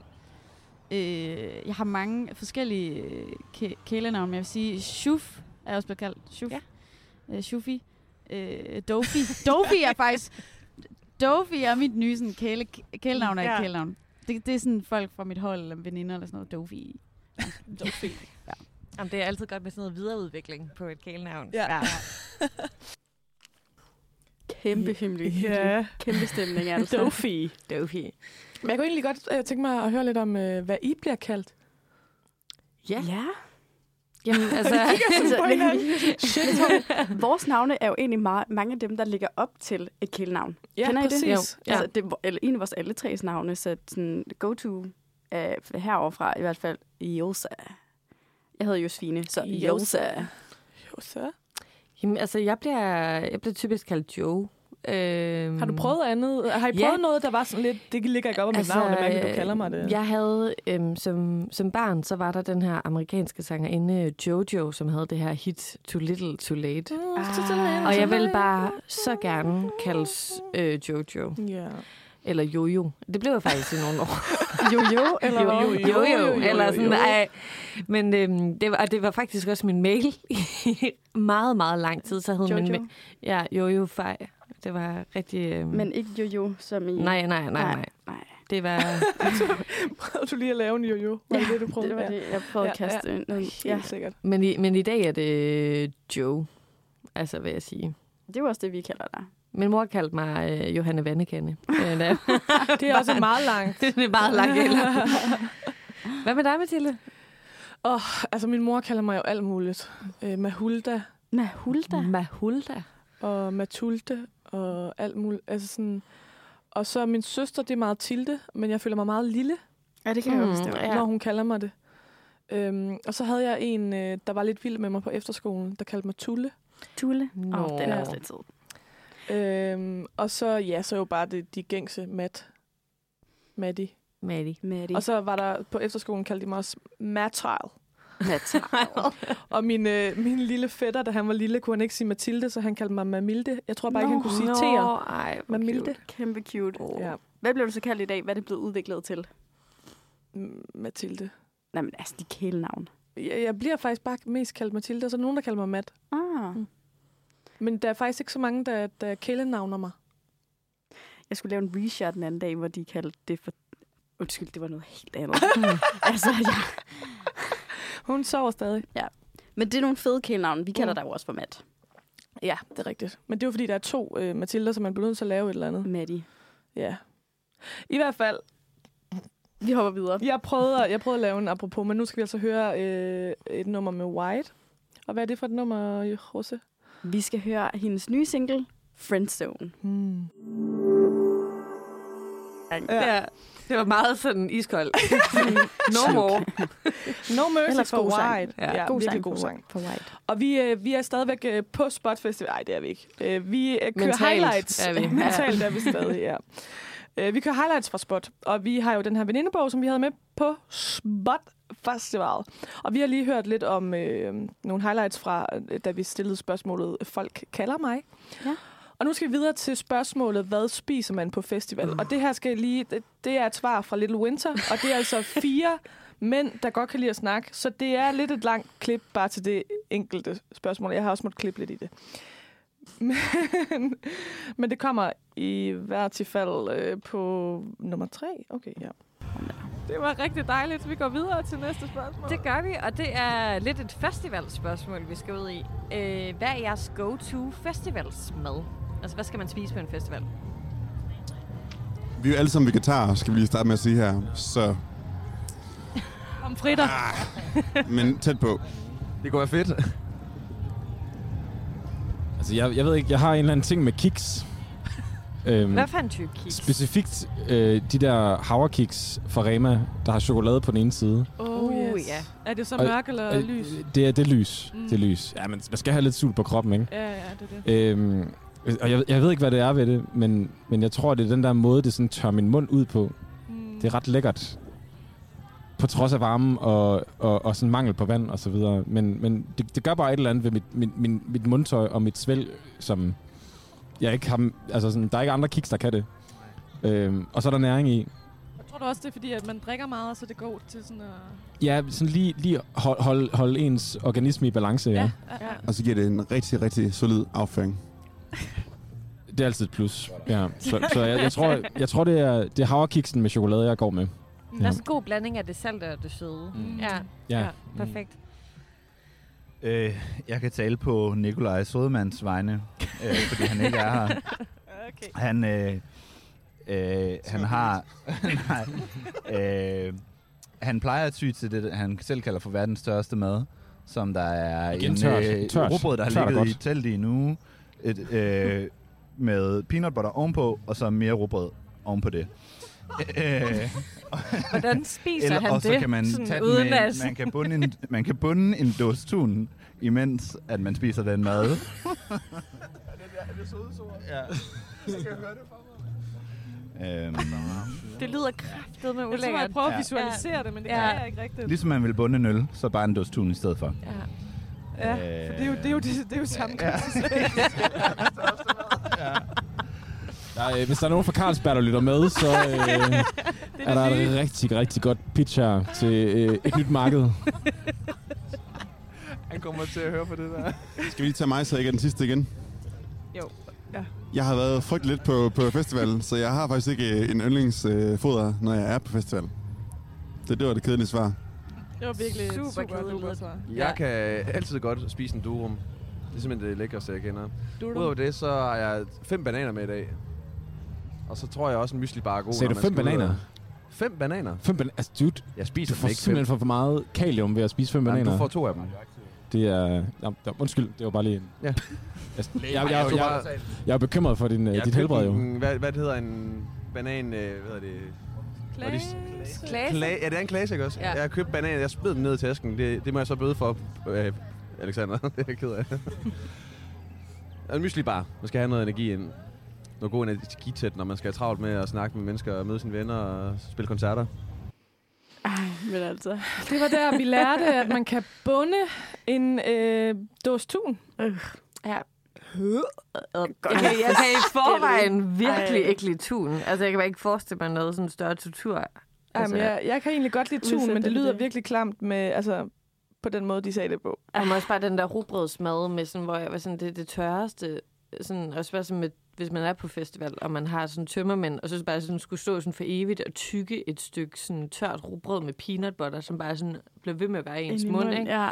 Øh, jeg har mange forskellige øh, kæ- kælenavne, men jeg vil sige, Shuf er også blevet kaldt. Shuf. Ja. Øh, Shufi. Øh, Dofi. Dofi er faktisk... Dofi er mit nye sådan, kæle, kælenavn er Ja. ja. kælenavn. Det, det er sådan folk fra mit hold, eller veninder eller sådan noget. Dofi. Dofi. Jamen, det er altid godt med sådan noget videreudvikling på et kælenavn. Ja. Kæmpe hemmelig. Ja. Kæmpe stemning, altså. Dofi. Dofi. Men jeg kunne egentlig godt øh, tænke mig at høre lidt om, øh, hvad I bliver kaldt. Ja. Ja. Jamen, altså... Altså. Shit. Vores navne er jo egentlig meget, mange af dem, der ligger op til et kælenavn. Ja, Kender I det? præcis. Jo. Ja. Altså, det er eller en af vores alle tres navne, så sådan go-to er heroverfra i hvert fald Josa. Jeg hedder Josefine, så Josa. Josa. Jamen, altså, jeg bliver, jeg bliver typisk kaldt Joe. Øhm, Har du prøvet andet? Har I Ja. prøvet noget, der var sådan lidt, det ligger ikke op om mit Altså, navn, det du kalder mig det. Jeg havde, øhm, som, som barn, så var der den her amerikanske sangerinde Jojo, som havde det her hit Too Little Too Late. Mm, Ah. Og jeg vil bare så gerne kaldes øh, Jojo. Ja. Eller Jojo. Det blev jeg faktisk i nogle år. Jojo, eller hvad? jo, jo, jo, jo, eller sådan, ej. Men øhm, det, var, og det var faktisk også min mail i meget, meget lang tid. Så hed min Jojo. ma- ja, Jojo Fej. Det var rigtig... Øhm, Men ikke Jojo, som i... nej, nej, nej, nej. nej. Det var... Prøvede du lige at lave en jojo? Var det det, du prøvede? Det var det, jeg prøvede Ja, at kaste ja. ind. Ja. Helt ja. sikkert. Men i, men i dag er det Joe. Altså, hvad jeg sige. Det er jo også det, vi kalder dig. Min mor kaldte mig øh, Johanne Vandekande. Øh, Det er også meget langt. det er meget langt eller. Hvad med dig, Mathilde? Altså, min mor kalder mig jo alt muligt. Øh, Mahulda Mahulda. Mahulda. og Matulde og alt muligt. Altså sådan... Og så min søster, det er meget Tilde, men jeg føler mig meget lille, Ja, det kan jeg Mm, godt forstå. ja. når hun kalder mig det. Øhm, og så havde jeg en, øh, der var lidt vild med mig på efterskolen, der kaldte mig Tulle. Tulle. Åh, oh, den er også lidt sød. Øhm, og så, ja, så er jo bare det, de gængse Matt. Maddie. Maddie. Maddie. Og så var der på efterskolen, kaldte de mig også Mattile. Matt. Og min, øh, min lille fætter, da han var lille, kunne han ikke sige Mathilde, så han kaldte mig Mamilde. Jeg tror bare ikke, han kunne sige T'er. ej, Mamilde. cute. Kæmpe cute. Oh. Ja, Hvad blev du så kaldt i dag? Hvad er det blevet udviklet til? M- Mathilde. Nej, men altså, de kælenavn. Jeg, jeg bliver faktisk bare mest kaldt Mathilde, og så er der nogen, der kalder mig Matt. Ah. Mm. Men der er faktisk ikke så mange, der, der kælenavner mig. Jeg skulle lave en reshot den anden dag, hvor de kaldte det for... Undskyld, det var noget helt andet. altså, ja. Hun sover stadig. Men det er nogle fede kælenavn. Vi kalder Mm. dig jo også for Matt. Ja, det er rigtigt. Men det er jo fordi, der er to øh, Mathilder, så man bliver nødt til at lave et eller andet. Maddie. Ja. I hvert fald, Vi hopper videre. jeg prøvede, at- jeg prøvede at lave en apropos, men nu skal vi altså høre øh, et nummer med White. Og hvad er det for et nummer, Jose? Vi skal høre hendes nye single, Friendzone. Hmm. Ja. ja. Det var meget sådan iskold. no more. No Mercy Ellers for god sang. White. Ja. ja God virkelig sang god sang. for White. Og vi, øh, vi er stadigvæk øh, på Spot Festival. Nej, det er vi ikke. Øh, vi øh, kører Mentalt highlights. er vi. Ja. Mentalt er vi stadig, ja. Øh, vi kører highlights fra Spot, og vi har jo den her venindebog, som vi havde med på Spot Festival. Og vi har lige hørt lidt om øh, nogle highlights fra, øh, da vi stillede spørgsmålet, folk kalder mig. Ja. Og nu skal vi videre til spørgsmålet, hvad spiser man på festival? Og det her skal lige, det, det er et svar fra Little Winter, og det er altså fire mænd, der godt kan lide at snakke. Så det er lidt et langt klip bare til det enkelte spørgsmål. Jeg har også måttet klippe lidt i det. Men, men det kommer i hvert fald øh, på nummer tre. Okay, ja. Det var rigtig dejligt. Vi går videre til næste spørgsmål. Det gør vi, og det er lidt et festivalspørgsmål, vi skal ud i. Øh, hvad er jeres go-to festivalsmad? Altså, hvad skal man spise på en festival? Vi er jo alle sammen vegetarer, skal vi lige starte med at sige her. Så, Om fritter. men tæt på. Det kunne være fedt. Altså, jeg, jeg ved ikke, jeg har en eller anden ting med kiks. Øhm, Hvad for en type kiks? Specifikt øh, de der havrekiks fra Rema, der har chokolade på den ene side. Oh, Uh, yes. ja. Er det så Og- mørk eller Øh, lys? Det er det er lys. Mm. Det er lys. Ja, men man skal have lidt sult på kroppen, ikke? Ja, ja, det er det. Øhm, og jeg, jeg ved ikke, hvad det er ved det, men, men jeg tror, det er den der måde, det sådan tør min mund ud på. Mm. Det er ret lækkert. På trods af varme og, og, og sådan mangel på vand og så videre. Men, men det, det gør bare et eller andet ved mit, mit, min, mit mundtøj og mit svælg, som jeg ikke har... Altså sådan, der er ikke andre kiks, der kan det. Øhm, og så er der næring i. Jeg tror du også, det er fordi, at man drikker meget, så det går til sådan at... Ja, sådan lige, lige hold, hold, hold ens organisme i balance, ja. ja. ja. ja. Og så giver det en rigtig, rigtig solid afføring. Det er altid et plus. Ja. Så, så jeg, jeg, tror, jeg tror, det er, det er havrekiksen med chokolade, jeg går med. Der er også en god blanding af det salte og det søde. Mm. Ja, Ja. ja perfekt. Øh, jeg kan tale på Nikolaj Sodemands vegne, øh, fordi han ikke er her. Okay. Han, øh, øh, han har... nej, øh, han plejer at ty til det, han selv kalder for verdens største mad, som der er Igen en tørt. øh, Tørt. der har Tørt ligget i godt. telt i en uge, et, øh, med peanut butter ovenpå, og så mere rugbrød ovenpå det. Øh, Hvordan spiser eller, han og så det? kan man sådan tage den uden med, at... man kan bunde en, man kan bunde en dåse tun, imens at man spiser den mad. Ja. Øhm, Det lyder kraftet med Jeg tror, jeg ulækkert. prøver at Ja. visualisere det, men det Ja. kan jeg ikke rigtigt. ligesom man vil bunde en øl, så bare en dåse tun i stedet for. Ja. Ja, for det er jo, det er jo, det, det er jo samme Ja. Der, er, øh, hvis der er nogen fra Carlsberg, der lytter med, så øh, Det er der et rigtig, rigtig godt pitch her til øh, et nyt marked. Han kommer til at høre på det der. Skal vi lige tage mig, så ikke er den sidste igen? Jo, ja. Jeg har været frygtelig lidt på, på festival, så jeg har faktisk ikke øh, en yndlingsfoder, når jeg er på festival. Det, det var det kedelige svar. Det var virkelig Super super, kedeligt. svar. Jeg kan altid godt spise en durum. Det er simpelthen det lækreste, jeg kender. Udover det, så har jeg fem bananer med i dag. Og så tror jeg også en mysli bar er god. Sagde du fem ud bananer? Fem bananer? Fem ban- altså, dude, Jeg du spiser får dem ikke fem. simpelthen for, for meget kalium ved at spise fem Jamen, bananer. du får to af dem. Det er... Jamen, der- undskyld, det var bare lige en... Ja. Jeg, jeg, jeg, jeg, jeg, bare- jeg er bekymret for din, Jeg ja, dit helbred, jo. en- Hvad, hvad det hedder en banan... Øh, hvad hedder det? Klasse. Klasse. Kla- ja, det er en klasse, også? Ja. Jeg har købt banan, jeg smed den ned i tasken. Det, det må jeg så bøde for, øh, Alexander. det er jeg ked af. en mysli bar. Man skal have noget energi ind. Noget god energitæt, når man skal have travlt med at snakke med mennesker og møde sine venner og spille koncerter. Ej, men altså... Det var der, vi lærte, at man kan bunde en øh, dåse tun. Ja. Jeg kan, jeg kan i forvejen virkelig Ej. ikke lide tun. Altså, jeg kan bare ikke forestille mig noget sådan større tortur. Altså, Jamen, jeg, jeg kan egentlig godt lide tun, men det lyder det. virkelig klamt med, altså, på den måde, de sagde det på. Og også bare den der rugbrødsmad, med sådan, hvor jeg var sådan, det er det tørreste. Sådan, også bare sådan med, hvis man er på festival, og man har sådan tømmermænd, og så bare sådan skulle stå sådan for evigt og tykke et stykke sådan tørt rugbrød med peanut butter, som bare sådan blev ved med at være i ens mund, munden, ikke? Ja.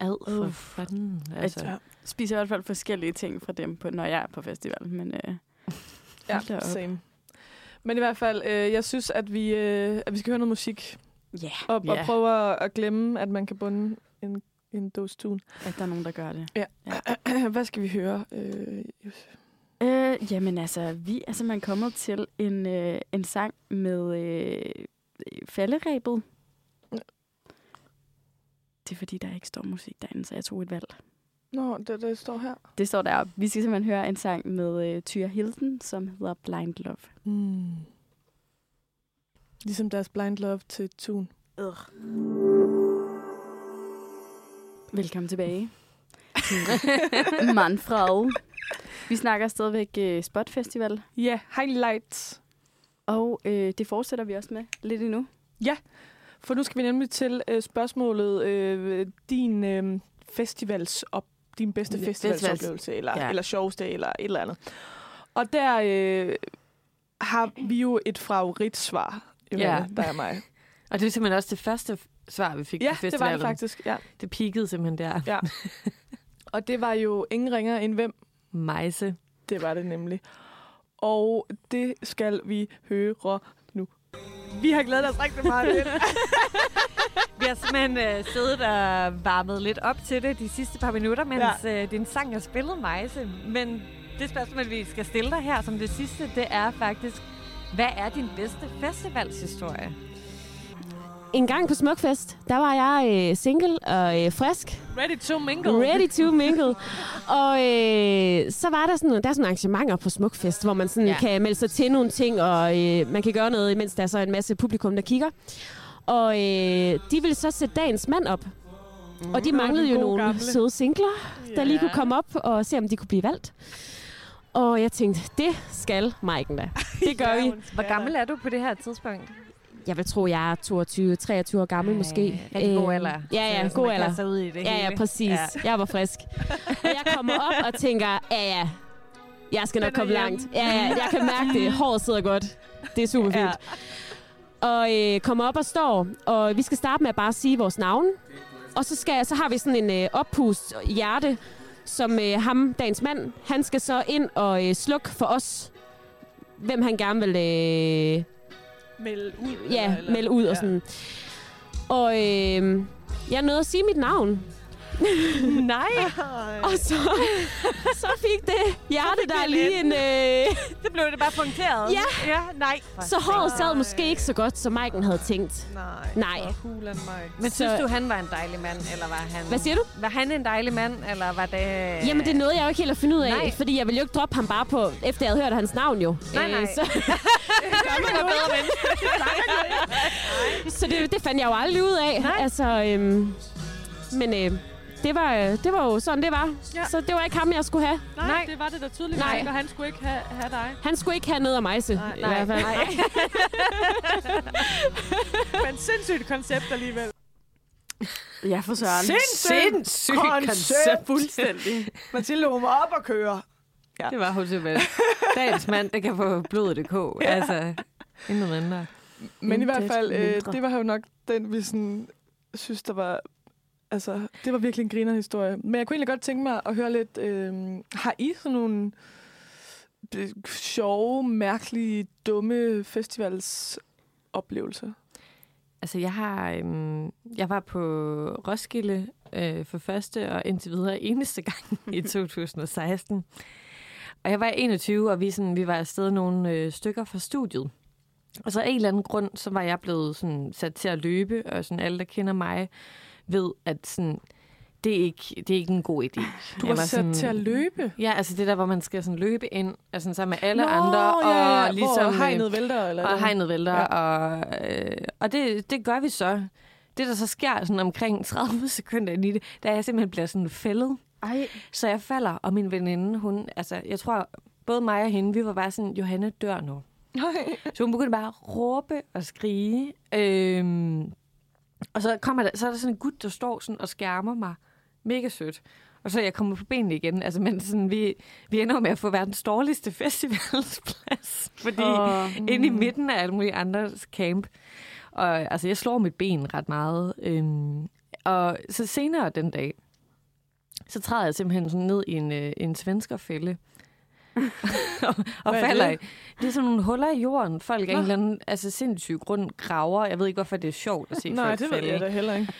Ad for Uff. fanden. Altså. Jeg spiser i hvert fald forskellige ting fra dem, på, når jeg er på festival. Men øh, Ja, op. same. Men i hvert fald, øh, jeg synes, at vi, øh, at vi skal høre noget musik. ja, Og, Ja. og prøve at, at glemme, at man kan bunde en, en dåse tun. at der er nogen, der gør det. Hvad skal vi høre? Øh, Josef? Øh, jamen altså, vi er simpelthen kommet til en, øh, en sang med øh, falderæbet. Det er fordi, der ikke står musik derinde, så jeg tog et valg. Nå, det, det står her. Det står der. Vi skal simpelthen høre en sang med øh, Tyre Hilden, som hedder Blind Love. Mm. Ligesom deres blind love til tun. Velkommen tilbage. Manfred. Vi snakker stadigvæk øh, Spot Festival, Ja, highlights. og øh, det fortsætter vi også med lidt endnu. For nu skal vi nemlig til øh, spørgsmålet, øh, din øh, festivals op, din bedste Ja, festivalsoplevelse, eller, ja. ja. eller sjoveste, eller et eller andet. Og der øh, har vi jo et favoritsvar, Ja. ja. der er mig. Og det er simpelthen også det første svar, vi fik Ja, på det var festivalen. det faktisk. Ja. Det peakede simpelthen der. Ja. Og det var jo ingen ringer end hvem. Mejse. Det var det nemlig. Og det skal vi høre nu. Vi har glædet os rigtig meget til. Vi har simpelthen øh, siddet og varmet lidt op til det de sidste par minutter, mens ja. øh, din sang er spillet Mejse. Men det spørgsmål, vi skal stille dig her som det sidste, det er faktisk, hvad er din bedste festivalshistorie? En gang på Smukfest, der var jeg øh, single og øh, frisk. Ready to mingle. Ready to mingle. og øh, så var der sådan, der er sådan arrangementer på Smukfest, hvor man sådan Ja. ja. kan melde sig til nogle ting, og øh, man kan gøre noget, imens der er så en masse publikum, der kigger. Og øh, de ville så sætte dagens mand op. Mm. Og de manglede jo nogle gamle. søde singler, der lige kunne komme op og se, om de kunne blive valgt. Og jeg tænkte, det skal Maiken da. Det gør vi. Hvor gammel er du på det her tidspunkt? Jeg vil tro, jeg er 22-23 år gammel Ej, måske. rigtig god Øh, alder. Ja, ja, Sådan god alder. ud i det Ja, ja, hele. præcis. Ja. Ja. Jeg var frisk. Og jeg kommer op og tænker, ja, ja, jeg skal nok komme hjemme. langt. Ja, ja, jeg kan mærke det. Håret sidder godt. Det er super fint. Ja. Ja. Og øh, kommer op og står, og vi skal starte med at bare sige vores navn. Og så, skal, så har vi sådan en øh, oppust hjerte, som øh, ham, dagens mand, han skal så ind og øh, slukke for os, hvem han gerne vil øh, Meld ud. ja, melde ud og sådan. Og øh, jeg nåede at sige mit navn. Nej, Og så, så fik det hjerte der lige en... Øh, det blev det bare punkteret. Ja. ja nej. så håret sad måske ikke så godt, som Maiken havde tænkt. Nej. Nej. Hulen. Men Så- synes du, han var en dejlig mand, eller var han... Hvad siger du? Var han en dejlig mand, eller var det... Jamen, det nåede jeg jo ikke helt at finde ud af, Nej. Fordi jeg ville jo ikke droppe ham bare på, efter jeg havde hørt hans navn jo. Nej, nej. Øh, så gør man jo ikke. så det, det fandt jeg jo aldrig ud af. Nej. Altså, øhm, men øh, det, var, øh, det var jo sådan, det var. Ja. Så det var ikke ham, jeg skulle have. Nej, Nej. det var det da tydeligt. Nej. Og han skulle ikke have, have dig. Han skulle ikke have noget af mejse, Nej, i hvert fald. nej. Men sindssygt koncept alligevel. Ja, for søren. Sindssygt koncept. Fuldstændig. Mathilde, hun var op og køre. Ja. Det var hun simpelthen. Dagens mand, det kan få blodet det kog. Ja. Altså, intet mindre. Men i hvert fald, øh, det var jo nok den, vi sådan, synes, der var... Altså, det var virkelig en griner historie. Men jeg kunne egentlig godt tænke mig at høre lidt... Øh, har I sådan nogle øh, sjove, mærkelige, dumme festivalsoplevelser? Altså, jeg har... Øhm, jeg var på Roskilde øh, for første og indtil videre eneste gang i 2016. Og jeg var 21, og vi, sådan, vi var afsted nogle øh, stykker fra studiet. Og så af en eller anden grund, så var jeg blevet sådan, sat til at løbe, og sådan, alle, der kender mig, ved, at sådan, det, er ikke, det er ikke en god idé. Du var sat til at løbe? Ja, altså det der, hvor man skal sådan løbe ind, altså sammen med alle Nå, andre, og ja, ja, ligesom... hvor øh, hegnet vælter? Eller og hegnet vælter, Ja. ja. og, øh, og det, det gør vi så. Det, der så sker sådan omkring 30 sekunder ind i det, da jeg simpelthen bliver sådan fældet. Ej, Så jeg falder, og min veninde, hun, altså, jeg tror, både mig og hende, vi var bare sådan, Johanne dør nu. Nej. Så hun begyndte bare at råbe og skrige. Øhm, og så, kommer der, så er der sådan en gut, der står sådan og skærmer mig. Mega sødt. Og så er jeg kommet på benene igen. Altså, men sådan, vi, vi ender med at få verdens dårligste festivalsplads. Fordi Åh. inde i midten af alle mulige andres camp. Og altså, jeg slår mit ben ret meget. Øhm, og så senere den dag, så træder jeg simpelthen sådan ned i en, øh, en svenskerfælde. og og er falder det? i. Det er sådan nogle huller i jorden. Folk af en eller anden altså, sindssyg grund graver. Jeg ved ikke, hvorfor det er sjovt at se Nej, folk det ved falde. jeg da heller ikke.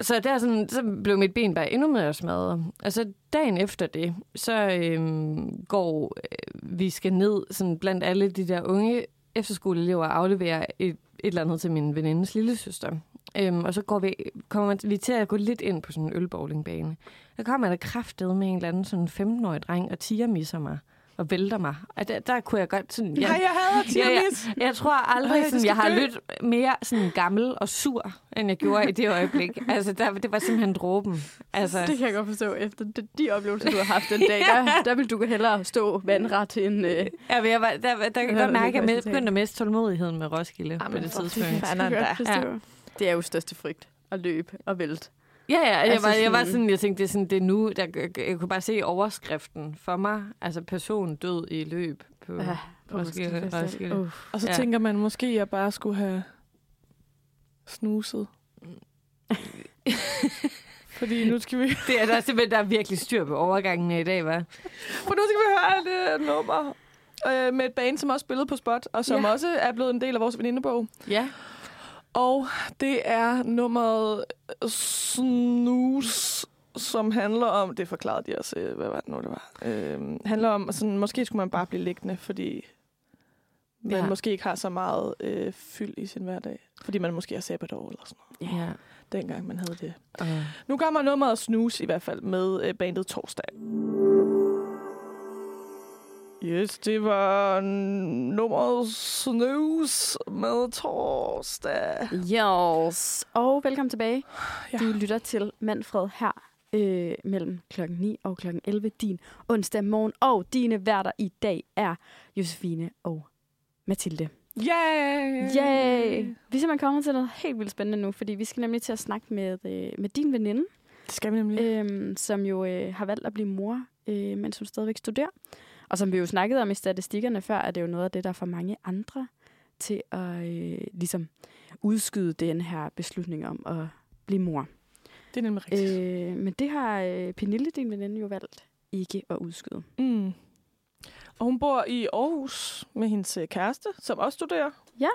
Så der sådan, så blev mit ben bare endnu mere smadret. Altså dagen efter det, så øhm, går øh, vi skal ned sådan blandt alle de der unge efterskoleelever og aflevere et, et eller andet til min venindes lille søster. Øhm, og så går vi, kommer vi til at gå lidt ind på sådan en ølbowlingbane. Der kommer der kraftet med en eller anden sådan 15-årig dreng og tigermisser mig og vælter mig. Og der, der kunne jeg godt sådan... Ja, jeg hader tiramisu. Ja. Jeg tror aldrig, Ej, det sådan, jeg har lyttet mere sådan gammel og sur, end jeg gjorde i det øjeblik. Altså, der, det var simpelthen dråben. Altså, Det kan jeg godt forstå. Efter de, de oplevelser, du har haft den dag, der, der vil du hellere stå vandret end... Øh, ja, men jeg var, der, der, der kan Ja, godt mærke, at det jeg begyndte at miste tålmodigheden med Roskilde på Jamen, det for tidspunkt. ja. Det er jo største frygt at løbe og vælte. Ja, ja, jeg, Altså var, jeg var sådan- jeg tænkte, det er, sådan, det er nu, der, jeg kunne bare se overskriften for mig. Altså, person død i løb på Ja, Roskilde. Roskilde. Uh. Og så Ja. tænker man, måske jeg bare skulle have snuset. Fordi nu skal vi... Det er der er simpelthen der er virkelig styr på overgangen i dag, hva'? For nu skal vi høre et uh, nummer øh, med et band, som også spillede på Spot, og som Ja. ja. også er blevet en del af vores venindebog. Ja. Og det er nummeret Snus, som handler om... Det forklarede de også, øh, hvad var det nu, det var? Øh, handler om, at sådan, måske skulle man bare blive liggende, fordi man Ja. måske ikke har så meget øh, fyld i sin hverdag. Fordi man måske har sabbatår eller sådan noget, Ja. dengang man havde det. Og Nu kommer nummeret Snus i hvert fald med øh, bandet Torsdag. Yes, det var nummeret Snus med Torsdag. Yes. Og velkommen tilbage. Ja. Du lytter til Manfred her øh, mellem klokken 9 og klokken 11 din onsdag morgen. Og dine værter i dag er Josefine og Mathilde. Yay! Yay! Vi er simpelthen kommet til noget helt vildt spændende nu, fordi vi skal nemlig til at snakke med, øh, med din veninde, Det skal vi nemlig. øh, som jo øh, har valgt at blive mor, øh, mens hun stadigvæk studerer. Og som vi jo snakkede om i statistikkerne før, er det jo noget af det, der får mange andre til at øh, ligesom udskyde den her beslutning om at blive mor. Det er nemlig rigtigt. Øh, men det har øh, Pernille, din veninde, jo valgt ikke at udskyde. Mm. Og hun bor i Aarhus med hendes øh, kæreste, som også studerer. Ja.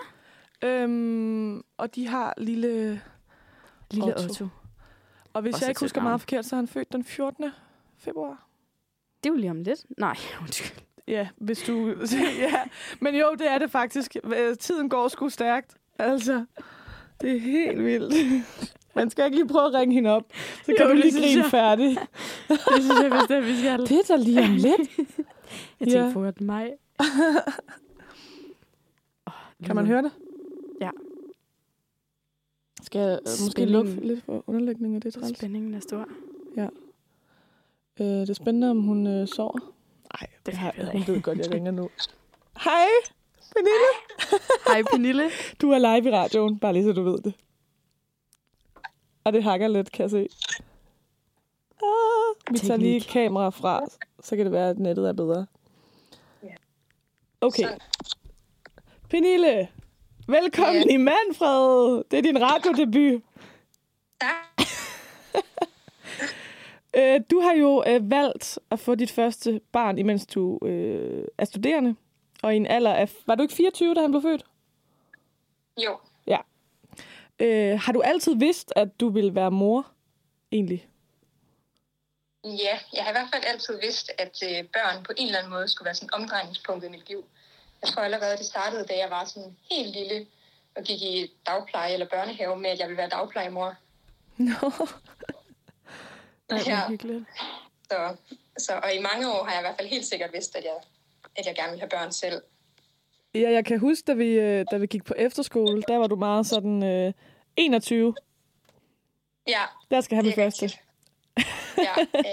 Øhm, og de har lille... Lille Otto. Otto. Og hvis Også jeg ikke husker meget forkert, så er han født den 14. februar. Det er jo lige om lidt. Nej, undskyld. Ja, hvis du... ja. Men jo, det er det faktisk. Tiden går sgu stærkt. Altså, det er helt vildt. Man skal ikke lige prøve at ringe hende op. Så kan Jo, du lige grine jeg. færdig. Det synes jeg bestemt, vi skal. Det er da lige om lidt. Jeg tænkte Ja. på, at mig... Kan man høre det? Ja. Skal jeg øh, måske lukke lidt for underlægning af det træls? Spændingen er stor. Øh, det er spændende, om hun øh, sover. Nej, Det det har, finder vi ud hun ved godt, jeg ringer nu. Hej, Pernille. Hej, Pernille. Du er live i radioen, bare lige så du ved det. Og det hakker lidt, kan jeg se. Ah, vi tager lige kamera fra, så kan det være, at nettet er bedre. Okay. Pernille, velkommen i Manfred. Det er din radiodebut. Tak. Øh, du har jo øh, valgt at få dit første barn, imens du øh, er studerende. Og i en alder af... Var du ikke 24, da han blev født? Jo, Øh, har du altid vidst, at du ville være mor, egentlig? ja, jeg har i hvert fald altid vidst, at øh, børn på en eller anden måde skulle være sådan omdrejningspunkt i mit liv. Jeg tror allerede, det startede, da jeg var sådan helt lille og gik i dagpleje eller børnehave med, at jeg ville være dagplejemor. Nå. Ej, Ja. hyggeligt. Så, så, og i mange år har jeg i hvert fald helt sikkert vidst, at jeg, at jeg gerne ville have børn selv. Ja, jeg kan huske, da vi, øh, da vi gik på efterskole, der var du meget sådan øh, 21. Ja, Der skal have min første. ja. øh,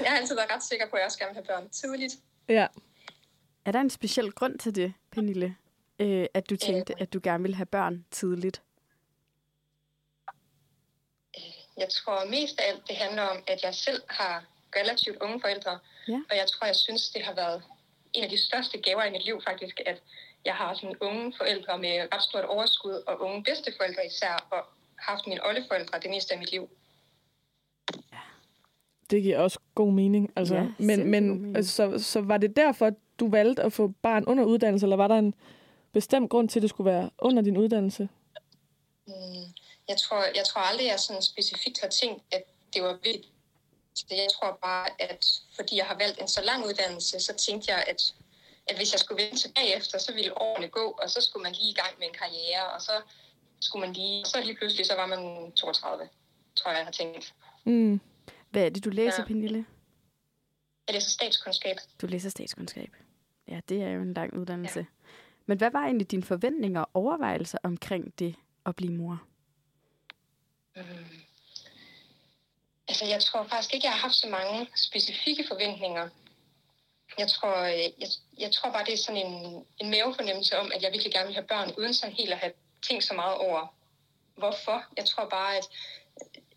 Jeg har altid været ret sikker på, at jeg også gerne vil have børn tidligt. Ja. Er der en speciel grund til det, Pernille? Øh, at du tænkte, at du gerne ville have børn tidligt? Jeg tror mest af alt, det handler om, at jeg selv har relativt unge forældre. Ja. Og jeg tror, jeg synes, det har været en af de største gaver i mit liv faktisk, at jeg har sådan unge forældre med ret stort overskud, og unge bedsteforældre især, og haft mine oldeforældre det meste af mit liv. Det giver også god mening. Altså, Ja, men men mening. altså, så, så var det derfor, du valgte at få barn under uddannelse, eller var der en bestemt grund til, at det skulle være under din uddannelse? Mm, Jeg tror, jeg tror aldrig, jeg sådan specifikt har tænkt, at det var. Så Jeg tror bare, at fordi jeg har valgt en så lang uddannelse, så tænkte jeg, at, at hvis jeg skulle vende tilbage efter, så ville årene gå, og så skulle man lige i gang med en karriere, og så skulle man lige, så lige pludselig, så var man 32, tror jeg, jeg har tænkt. Mm. Hvad er det, du læser, ja. Pernille? Jeg læser statskundskab. Du læser statskundskab. Ja, det er jo en lang uddannelse. Ja. Men hvad var egentlig dine forventninger og overvejelser omkring det at blive mor? Mm. Altså, jeg tror faktisk ikke, jeg har haft så mange specifikke forventninger. Jeg tror, øh, jeg, jeg tror bare, det er sådan en, en mavefornemmelse om, at jeg virkelig gerne vil have børn, uden sådan helt at have tænkt så meget over, hvorfor. Jeg tror bare, at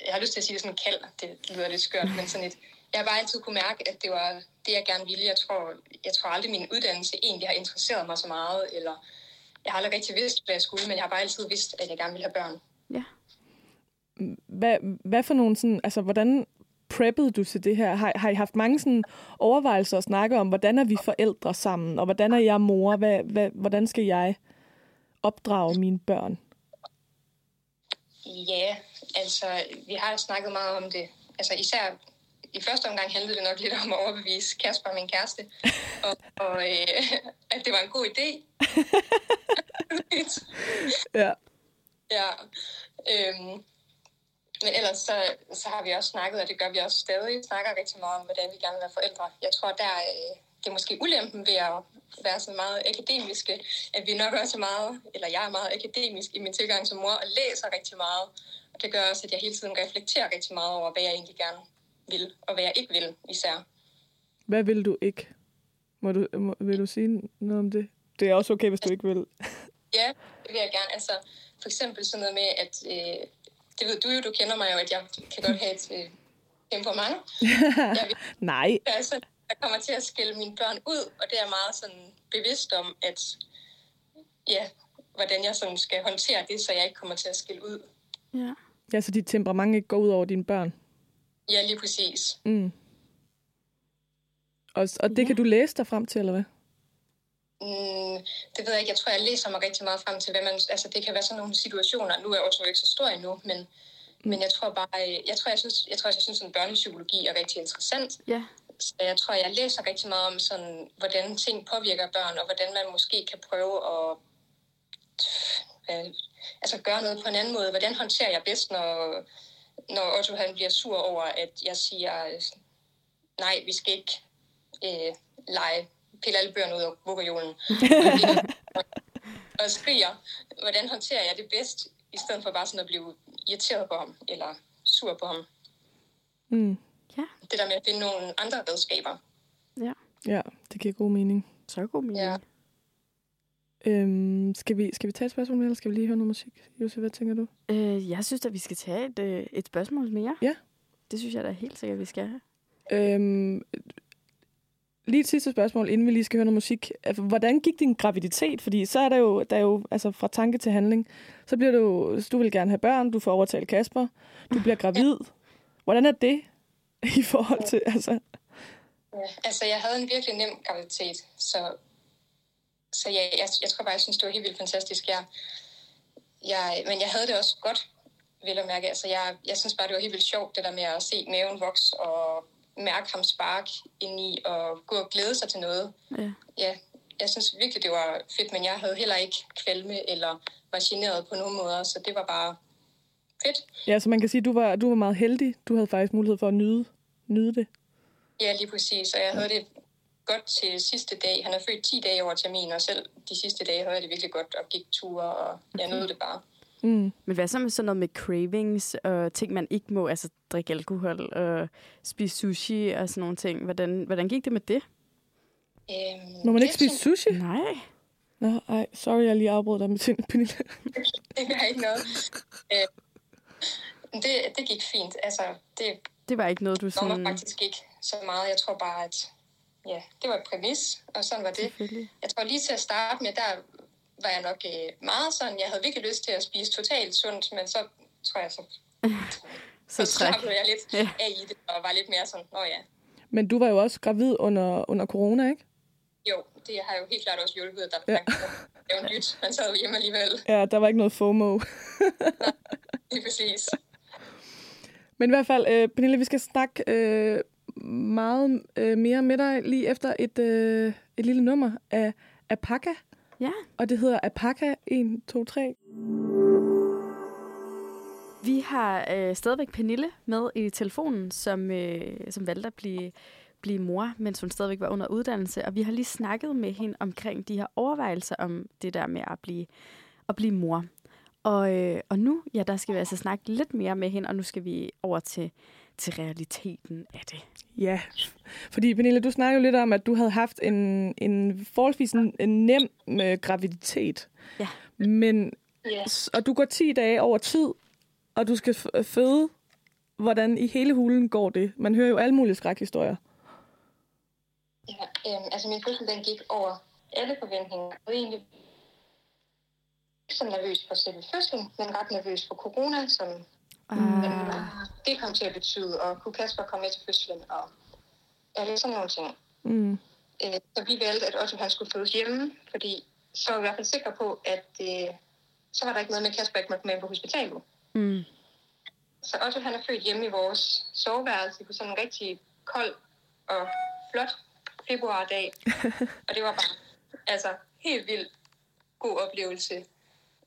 jeg har lyst til at sige det sådan en kald, det lyder lidt skørt, men sådan et, jeg har bare altid kunne mærke, at det var det, jeg gerne ville. Jeg tror, jeg tror aldrig, min uddannelse egentlig har interesseret mig så meget, eller jeg har aldrig rigtig vidst, hvad jeg skulle, men jeg har bare altid vidst, at jeg gerne ville have børn. Ja. Hvad, hvad for nogle sådan, altså hvordan preppede du til det her? Har, har I haft mange sådan overvejelser og snakke om, hvordan er vi forældre sammen, og hvordan er jeg mor? Hvad, hvad, hvordan skal jeg opdrage mine børn? Ja, altså, vi har snakket meget om det. Altså, især i første omgang handlede det nok lidt om at overbevise Kasper, min kæreste, og, og øh, at det var en god idé. Ja. ja. Øhm, men ellers så, så har vi også snakket, og det gør vi også stadig, snakker rigtig meget om, hvordan vi gerne vil være forældre. Jeg tror, der øh, det er måske ulempen ved at være så meget akademiske, at vi nok også er meget, eller jeg er meget akademisk i min tilgang som mor, og læser rigtig meget. Og det gør også, at jeg hele tiden reflekterer rigtig meget over, hvad jeg egentlig gerne vil, og hvad jeg ikke vil især. Hvad vil du ikke? Må du, må, vil du sige noget om det? Det er også okay, hvis du ikke vil. Ja, det vil jeg gerne. Altså, for eksempel sådan noget med, at øh, det ved du jo, du kender mig jo, at jeg kan godt have et øh, temperament. jeg vil, Nej. altså, jeg kommer til at skille mine børn ud, og det er jeg meget sådan bevidst om, at ja, hvordan jeg sådan skal håndtere det, så jeg ikke kommer til at skille ud. Ja. Ja, så dit temperament ikke går ud over dine børn. Ja, lige præcis. Mm. Og, og det ja. kan du læse dig frem til, eller hvad? Mm, det ved jeg ikke. Jeg tror, jeg læser mig rigtig meget frem til, hvad man... Altså, det kan være sådan nogle situationer. Nu er Otto ikke så stor endnu, men, mm. men jeg tror bare... Jeg tror, jeg synes, jeg tror, jeg synes, at børnepsykologi er rigtig interessant. Ja. Så jeg tror, jeg læser rigtig meget om, sådan, hvordan ting påvirker børn, og hvordan man måske kan prøve at øh, altså gøre noget på en anden måde. Hvordan håndterer jeg bedst, når, når Otto han bliver sur over, at jeg siger, nej, vi skal ikke øh, lege, pille alle bøgerne ud af vuggerjolen. og skriger, hvordan håndterer jeg det bedst, i stedet for bare sådan at blive irriteret på ham, eller sur på ham. Mm. Ja. Det der med at finde nogle andre redskaber. Ja. Ja, det giver god mening. Så god mening. Ja. Øhm, skal, vi, skal vi tage et spørgsmål mere, eller skal vi lige høre noget musik? Josef, hvad tænker du? Øh, jeg synes at vi skal tage et, øh, et spørgsmål mere. Ja. Det synes jeg da helt sikkert, vi skal have. Øhm, lige et sidste spørgsmål, inden vi lige skal høre noget musik. Altså, Hvordan gik din graviditet? Fordi så er der jo, der er jo altså fra tanke til handling. Så bliver du, du vil gerne have børn, du får overtalt Kasper, du bliver gravid. Hvordan er det i forhold til, altså... Ja, altså, jeg havde en virkelig nem graviditet, så, så ja, jeg, jeg tror bare, jeg synes, det var helt vildt fantastisk. Jeg, jeg, men jeg havde det også godt, vil jeg mærke. Altså, jeg, jeg synes bare, det var helt vildt sjovt, det der med at se maven vokse og mærke ham spark ind i og gå og glæde sig til noget. Ja. ja, jeg synes virkelig, det var fedt, men jeg havde heller ikke kvalme eller var generet på nogen måder, så det var bare fedt. Ja, så man kan sige, at du var, du var meget heldig. Du havde faktisk mulighed for at nyde, nyde det. Ja, lige præcis, og jeg havde det godt til sidste dag. Han er født 10 dage over termin, og selv de sidste dage havde jeg det virkelig godt og gik ture, og jeg nød det bare. Mm. Men hvad så med sådan noget med cravings og ting, man ikke må, altså drikke alkohol og spise sushi og sådan nogle ting? Hvordan, hvordan gik det med det? Øhm, Må man det ikke spise sushi? Nej. Nå, ej, sorry, jeg lige afbrød dig med sin Pernille. Det gør ikke noget. Øh, det, det gik fint. Altså, det Det var ikke noget, du sådan... faktisk ikke så meget. Jeg tror bare, at ja, det var et præmis, og sådan var det. Jeg tror lige til at starte med, der var jeg nok øh, meget sådan, jeg havde virkelig lyst til at spise totalt sundt, men så tror jeg, så, Så så slappede jeg lidt Ja. af i det, og var lidt mere sådan, åh ja, Men du var jo også gravid under, under corona, ikke? jo, det har jo helt klart også hjulpet, at der ja. det var nyt. Man sad hjemme alligevel. Ja, der var ikke noget FOMO. Lige præcis. Men i hvert fald, øh, Pernille, vi skal snakke øh, meget øh, mere med dig lige efter et, øh, et lille nummer af Apaka. Ja. Og det hedder Apaka 1, 2, 3. Vi har øh, stadigvæk Pernille med i telefonen, som, øh, som valgte at blive, blive mor, mens hun stadigvæk var under uddannelse. Og vi har lige snakket med hende omkring de her overvejelser om det der med at blive, at blive mor. Og, øh, og nu, ja, der skal vi altså snakke lidt mere med hende, og nu skal vi over til, til realiteten af det. Ja, fordi Pernille, du snakker jo lidt om, at du havde haft en, en forholdsvis en, en nem øh, graviditet. Ja. Men, og du går 10 dage over tid, og du skal f- føde. Hvordan i hele hulen går det? Man hører jo alle mulige skrækhistorier. Ja, øhm, altså min fødsel, den gik over alle forventninger. Og egentlig ikke så nervøs for selve fødslen, men ret nervøs for corona, som Ah. det kom til at betyde, og kunne Kasper komme med til fødslen, og lidt sådan nogle ting. Mm. Øh, Så vi valgte, at Otto han skulle fødes hjemme, fordi så var vi i hvert fald sikre på, at øh, så var der ikke noget med, at Kasper ikke måtte med på hospitalet. Mm. Så Otto han er født hjemme i vores soveværelse på sådan en rigtig kold og flot februardag. og det var bare altså helt vildt god oplevelse.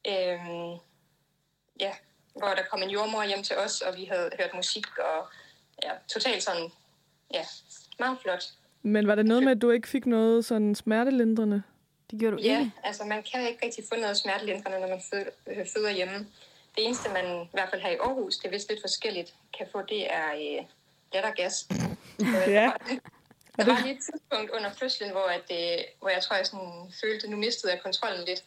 Øhm, ja, hvor der kom en jordmor hjem til os, og vi havde hørt musik, og ja, totalt sådan, ja, meget flot. Men var det noget med, at du ikke fik noget sådan smertelindrende? Det gjorde du Ja, ikke. altså man kan ikke rigtig få noget smertelindrende, når man føder, øh, føder hjemme. Det eneste, man i hvert fald her i Aarhus, det er vist lidt forskelligt, kan få, det er øh, lattergas. Ja. Der var lige et tidspunkt under fødslen, hvor, at, øh, hvor jeg tror, jeg sådan følte, at nu mistede jeg kontrollen lidt.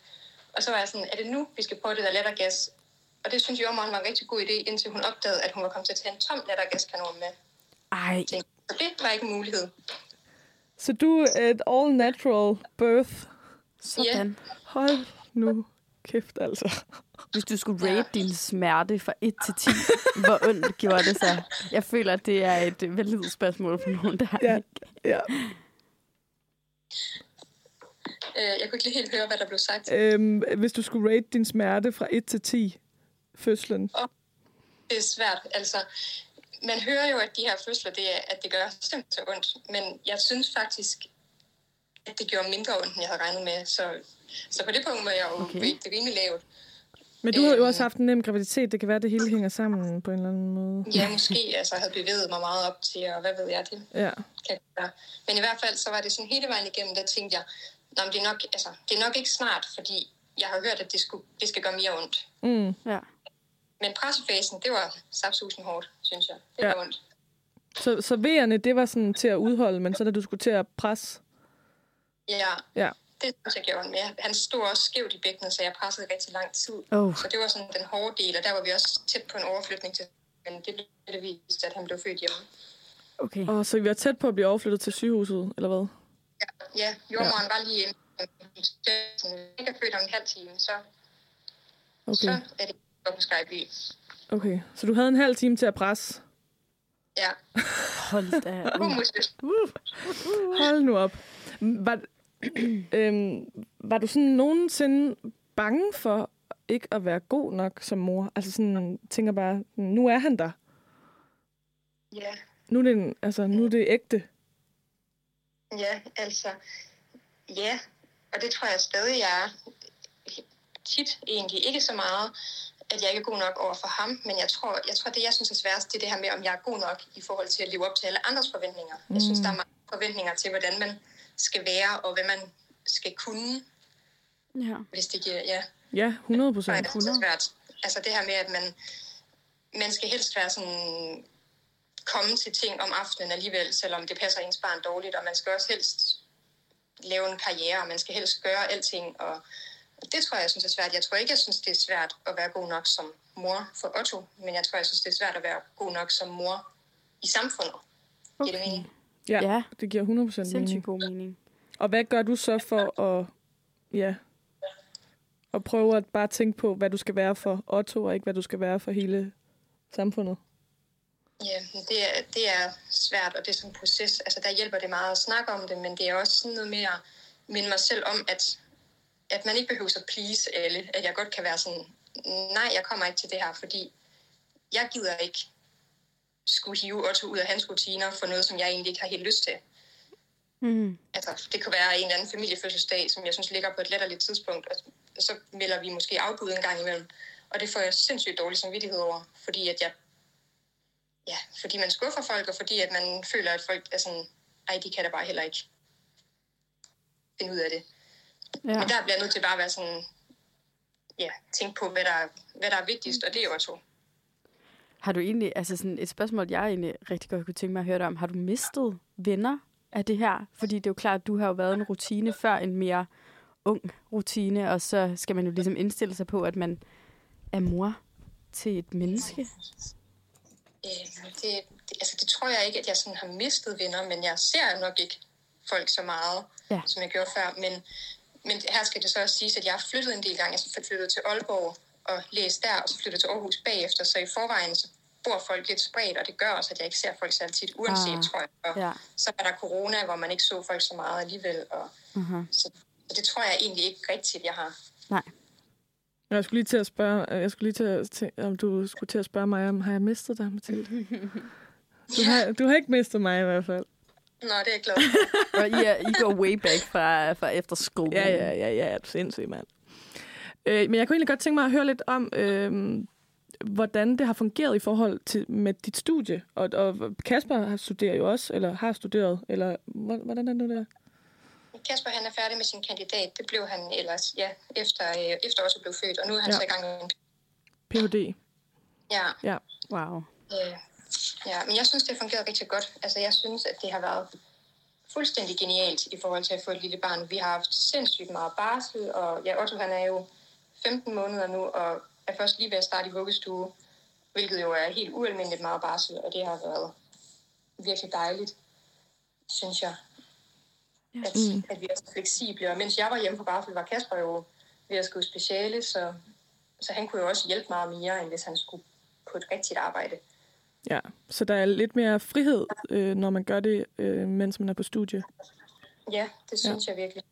Og så var jeg sådan, er det nu, vi skal prøve det der lattergas? Og det synes jeg var en rigtig god idé, indtil hun opdagede, at hun var kommet til at tage en tom lattergaskanon med. Ej, Så det var ikke en mulighed. Så du er et all-natural birth. sådan. Hold nu kæft, altså. Hvis du skulle rate din smerte fra 1 til 10, hvor ondt gjorde det så? Jeg føler, at det er et validt spørgsmål for nogen, der Ja. Ja. Øh, jeg kunne ikke lige helt høre, hvad der blev sagt. Øhm, hvis du skulle rate din smerte fra 1 til 10, fødslen. Det er svært. Altså, man hører jo, at de her fødsler, det er, at det gør simpelthen så ondt. Men jeg synes faktisk, at det gjorde mindre ondt, end jeg havde regnet med. Så, så på det punkt var jeg jo Okay. rimelig lavt. Men du har jo Øhm. også haft en nem graviditet. Det kan være, at det hele hænger sammen på en eller anden måde. Ja, måske altså, havde bevæget mig meget op til, og hvad ved jeg, det Ja. kan være. Men i hvert fald, så var det sådan hele vejen igennem, der tænkte jeg, Nå, men det, er nok, altså, det er nok ikke snart, fordi jeg har hørt, at det, skulle, det skal gøre mere ondt. Mm. Ja. Men pressefasen, det var sapsusen hårdt, synes jeg. Det Ja. var ondt. Så, så V'erne, det var sådan til at udholde, men så da du skulle til at presse. Ja, Ja. det synes jeg gjorde mere. Han stod også skævt i bækkenet, så jeg pressede rigtig lang tid. Oh. Så det var sådan den hårde del, og der var vi også tæt på en overflytning til. Men det blev det vist, at han blev født hjemme. Okay. Og så vi var tæt på at blive overflyttet til sygehuset, eller hvad? Ja, jordmoren ja. var lige inde. Jeg er født om en halv time, så, okay. så er det på Skype. okay. Så du havde en halv time til at presse. Ja, Hold da. Uh. musik. Hold nu op. Var, øhm, var du sådan nogensinde bange for ikke at være god nok som mor? Altså sådan, tænker bare, nu er han der. Ja, Nu er det, en, altså, nu er det ægte. ja, altså, ja. Og det tror jeg stadig, jeg er tit egentlig. Ikke så meget, at jeg ikke er god nok over for ham, men jeg tror, jeg tror det jeg synes er sværest, det er det her med, om jeg er god nok i forhold til at leve op til alle andres forventninger. Mm. Jeg synes, der er mange forventninger til, hvordan man skal være, og hvad man skal kunne, Ja. hvis det giver, ja. Ja, 100 procent. Det er svært. Altså det her med, at man, man skal helst være sådan, komme til ting om aftenen alligevel, selvom det passer ens barn dårligt, og man skal også helst lave en karriere, og man skal helst gøre alting, og det tror jeg, jeg synes er svært. Jeg tror ikke, jeg synes, det er svært at være god nok som mor for Otto, men jeg tror, jeg synes, det er svært at være god nok som mor i samfundet. Okay. Giver det mening? Ja, Ja. det giver 100 procent mening. Sindssygt god mening. Og hvad gør du så for at, ja, at prøve at bare tænke på, hvad du skal være for Otto, og ikke hvad du skal være for hele samfundet? Ja, det er, det er svært, og det er sådan en proces. Altså, der hjælper det meget at snakke om det, men det er også sådan noget med at minde mig selv om, at, at man ikke behøver at please alle. At jeg godt kan være sådan, nej, jeg kommer ikke til det her, fordi jeg gider ikke skulle hive Otto ud af hans rutiner for noget, som jeg egentlig ikke har helt lyst til. Mm. Altså, det kunne være en eller anden familiefødselsdag, som jeg synes ligger på et letterligt tidspunkt, og så melder vi måske afbud en gang imellem. Og det får jeg sindssygt dårlig samvittighed over, fordi at jeg ja, fordi man skuffer folk, og fordi at man føler, at folk er sådan, ej, de kan da bare heller ikke finde ud af det. Ja. Men der bliver jeg nødt til bare at være sådan, ja, tænke på, hvad der, er- hvad der er vigtigst, og det er jo to. Har du egentlig, altså sådan et spørgsmål, jeg egentlig rigtig godt kunne tænke mig at høre dig om. Har du mistet venner af det her? Fordi det er jo klart, at du har jo været en rutine før en mere ung rutine, og så skal man jo ligesom indstille sig på, at man er mor til et menneske. Øh, det, det, altså, det tror jeg ikke, at jeg sådan har mistet venner, men jeg ser nok ikke folk så meget, Ja. som jeg gjorde før. Men, men her skal det så også siges, at jeg har flyttet en del gange. Altså flyttet til Aalborg og læst der, og så flyttet til Aarhus bagefter. Så i forvejen så bor folk lidt spredt, og det gør også, at jeg ikke ser folk særlig tit, uanset, Ah, tror jeg. Og Ja. så er der corona, hvor man ikke så folk så meget alligevel. Og, Uh-huh. så, så det tror jeg egentlig ikke rigtigt, jeg har. Nej. Jeg skulle lige til at spørge, øh, jeg skulle lige til at, til, om du skulle til at spørge mig, om har jeg mistet dig, Mathilde? Du har, du har ikke mistet mig i hvert fald. Nå, det er jeg glad for. Og I, er, I går way back fra, fra efterskolen. Ja, ja, ja, ja, er du sindssyg, mand. Øh, men jeg kunne egentlig godt tænke mig at høre lidt om, øh, hvordan det har fungeret i forhold til med dit studie. Og, og Kasper har studerer jo også, eller har studeret, eller hvor- hvordan er det nu der? Kasper han er færdig med sin kandidat. Det blev han ellers, ja, efter, øh, efter også blev født. Og nu er han Ja. så i gang med en Ph.D. Ja, Ja. Wow. øh, ja, men jeg synes, det har fungeret rigtig godt. Altså, jeg synes, at det har været fuldstændig genialt i forhold til at få et lille barn. Vi har haft sindssygt meget barsel, og ja, Otto han er jo 15 måneder nu, og er først lige ved at starte i vuggestue, hvilket jo er helt ualmindeligt meget barsel, og det har været virkelig dejligt, synes jeg. At, Mm. at vi er så fleksible. Og mens jeg var hjemme på barsel, var Kasper jo ved at skrive speciale, så, så han kunne jo også hjælpe meget mere, end hvis han skulle på et rigtigt arbejde. Ja, så der er lidt mere frihed, øh, når man gør det, øh, mens man er på studie. Ja, det synes ja. jeg virkelig.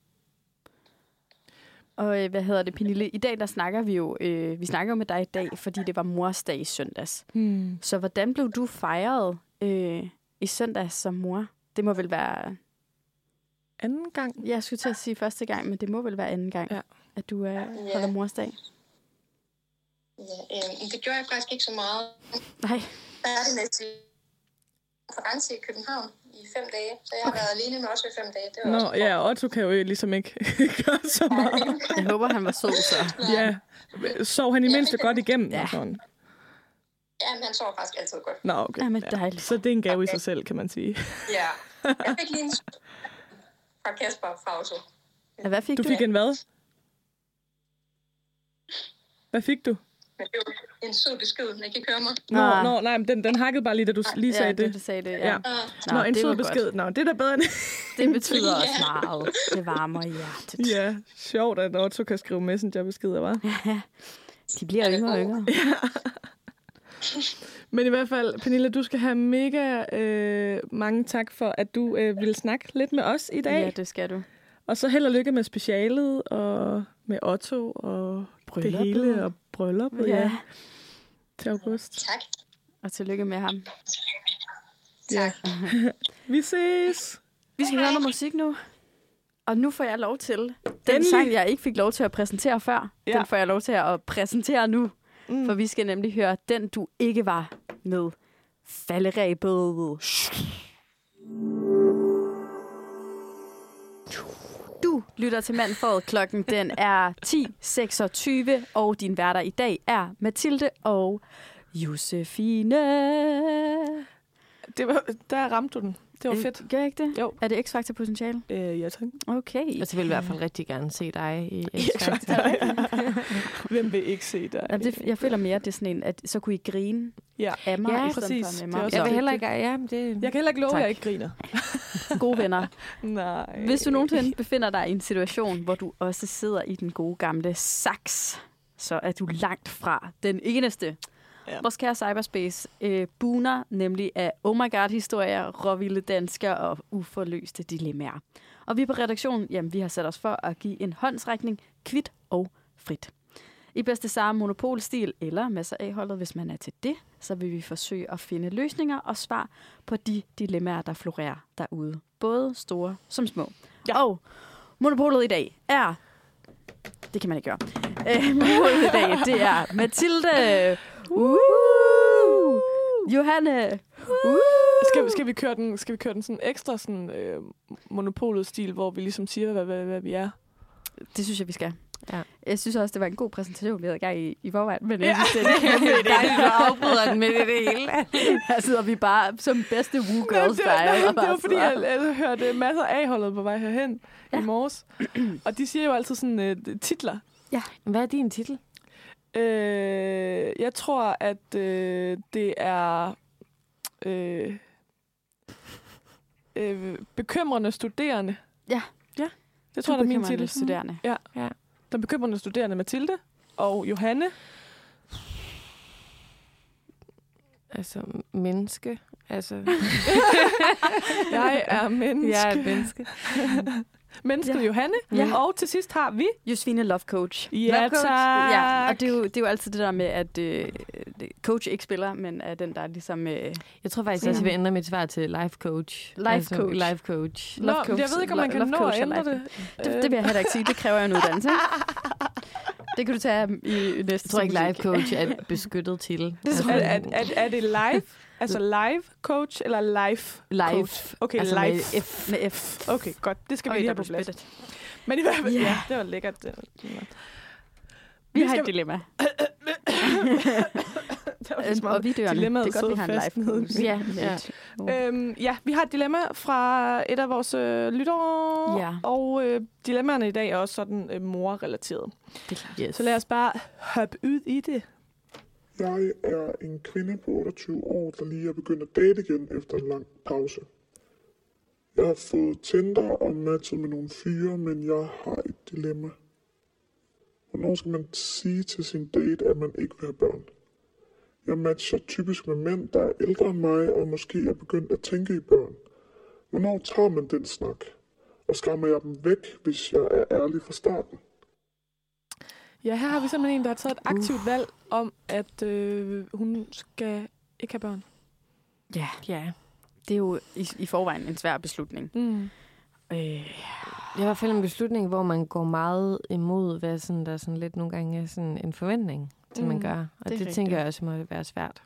Og øh, hvad hedder det, Pernille? I dag der snakker vi jo, øh, vi snakker jo med dig i dag, fordi det var mors dag i søndags. Hmm. Så hvordan blev du fejret øh, i søndags som mor? Det må vel være... Anden gang? Jeg skulle til at sige første gang, men det må vel være anden gang, ja. at du øh, Ja. holder mors dag. Ja, øh, det gjorde jeg faktisk ikke så meget. Nej. Færdig med til konference i København i fem dage, så jeg har været alene med også i fem dage. Det var Nå, også ja, Otto kan jo ligesom ikke gøre så meget. Jeg håber, han var sød så. Ja, sov han i mindste godt igennem? Ja. og Sådan. Ja, men han sover faktisk altid godt. Nå, okay. Jamen, dejligt. Så det er en gave i sig selv, kan man sige. Ja, jeg fik lige en fra Kasper fra Otto. Ja, hvad fik Du du? fik en hvad? Hvad fik du? Men det var en sød besked, den ikke kan høre mig. Nå, Ah. nå nej, men den, den hakkede bare lige, da du lige sagde ja, det. du sagde det, ja. ja. Ah, Nå, Nå en det sød besked. godt. Nå, det er da bedre end... Det betyder også Ja. meget. Det varmer hjertet. ja, sjovt, at Otto kan skrive messengerbeskeder, var. De bliver yngre og yngre. Men i hvert fald, Pernille, du skal have mega øh, mange tak for, at du øh, ville snakke lidt med os i dag. Ja, det skal du. Og så held og lykke med specialet, og med Otto, og Brylluppet. det hele, og brylluppet, ja. ja. Til august. tak. Og tillykke med ham. Ja. Vi ses! Vi skal høre noget musik nu. Og nu får jeg lov til den Endelig. sang, jeg ikke fik lov til at præsentere før. Ja. Den får jeg lov til at præsentere nu. Mm. For vi skal nemlig høre Den du ikke var med falderæbet. Du lytter til Mandfåret. Klokken den er 10.26, og din værter i dag er Mathilde og Josefine. Det var, der ramte du den. Det var Øh, fedt. Gør jeg ikke det? Jo. Er det X-Factor potentiale? Øh, ja, tak. Okay. Jeg vil i hvert fald rigtig gerne se dig i Hvem vil ikke se dig? Jamen, det, jeg føler mere, at det er sådan en, at så kunne I grine Ja, af mig, Ja, præcis. for med Det mig. er også Jeg vil heller ikke... Ja, det... Jeg kan heller ikke love, Tak. at jeg ikke griner. gode venner. Nej. Hvis du nogensinde befinder dig i en situation, hvor du også sidder i den gode gamle saks, så er du langt fra den eneste. Ja. Vores kære cyberspace øh, buner nemlig af oh my god-historier, råvilde danskere og uforløste dilemmaer. Og vi på redaktionen, jamen vi har sat os for at give en håndsrækning kvit og frit. I bedste samme monopolstil eller masser af holdet, hvis man er til det, så vil vi forsøge at finde løsninger og svar på de dilemmaer, der florerer derude. Både store som små. Ja. Og monopolet i dag er... Det kan man ikke gøre. Øh, monopolet i dag, det er Mathilde. Uh! Johanne. Uh! Skal, skal, vi køre den, skal vi køre den sådan ekstra sådan, øh, monopolet-stil, hvor vi ligesom siger, hvad, hvad, hvad vi er? Det synes jeg, vi skal. Ja. Jeg synes også, det var en god præsentation, vi havde i gang i, i forvejen. Men jeg Ja. synes, det er idé. Dejligt, at afbryder den i det hele. Her sidder vi bare som bedste woo girl det, var, nej, style. det var fordi, jeg, jeg hørte masser af A-holdet på vej herhen ja. Ja. i morges. Og de siger jo altid sådan øh, titler. Hvad er din titel? Øh, jeg tror, at øh, det er øh, øh, bekymrende studerende. Ja. Ja, Det tror jeg, er min bekymrende titel. studerende. Ja. Ja. Den bekymrende studerende Mathilde og Johanne. Altså, menneske. Altså, Jeg er menneske. jeg er menneske. Mennesket Ja. Johanne. Ja. Og til sidst har vi... Josefine Love Coach. Ja, Love coach. tak. Ja, og det er, jo, det er jo altid det der med, at øh, coach ikke spiller, men er den, der ligesom... Øh, Jeg tror faktisk også, jeg vil ændre mit svar til life coach. Life coach. Life coach. Nå, Love men coach. jeg ved ikke, om man kan love nå at ændre life det. det, det vil jeg heller ikke sige. Det kræver en uddannelse. det kan du tage i næste Jeg tror ikke, life coach er et beskyttet titel. Det er, er, er, er det live? Altså live coach eller life Live. coach? Okay, altså live. Med F. Med F. Okay, godt. Det skal vi Okay, lige have der på plads. spyttet. Men i hvert fald, Ja. ja, det var lækkert. Det var, Vi Vi har et dilemma. det var ligesom og vi dilemmaet Det er godt, vi har en live coach. Ja, ja. Øhm, ja, vi har et dilemma fra et af vores øh, lyttere, Ja. og øh, dilemmaerne i dag er også sådan øh, morrelateret. Det er klart. Yes. Så lad os bare hoppe ud i det. Jeg er en kvinde på 28 år, der lige er begyndt at date igen efter en lang pause. Jeg har fået Tinder og matchet med nogle fyre, men jeg har et dilemma. Hvornår skal man sige til sin date, at man ikke vil have børn? Jeg matcher typisk med mænd, der er ældre end mig og måske er begyndt at tænke i børn. Hvornår tager man den snak? Og skræmmer jeg dem væk, hvis jeg er ærlig fra starten? Ja, her har vi simpelthen en, der har taget et aktivt valg om, at øh, hun skal ikke have børn. Ja, Ja. det er jo i, i forvejen en svær beslutning. Mm. Øh, Det er i hvert fald en beslutning, hvor man går meget imod, hvad sådan, der sådan lidt nogle gange er sådan en forventning, til man Mm, gør. Og det det, rigtigt. tænker jeg også må være svært.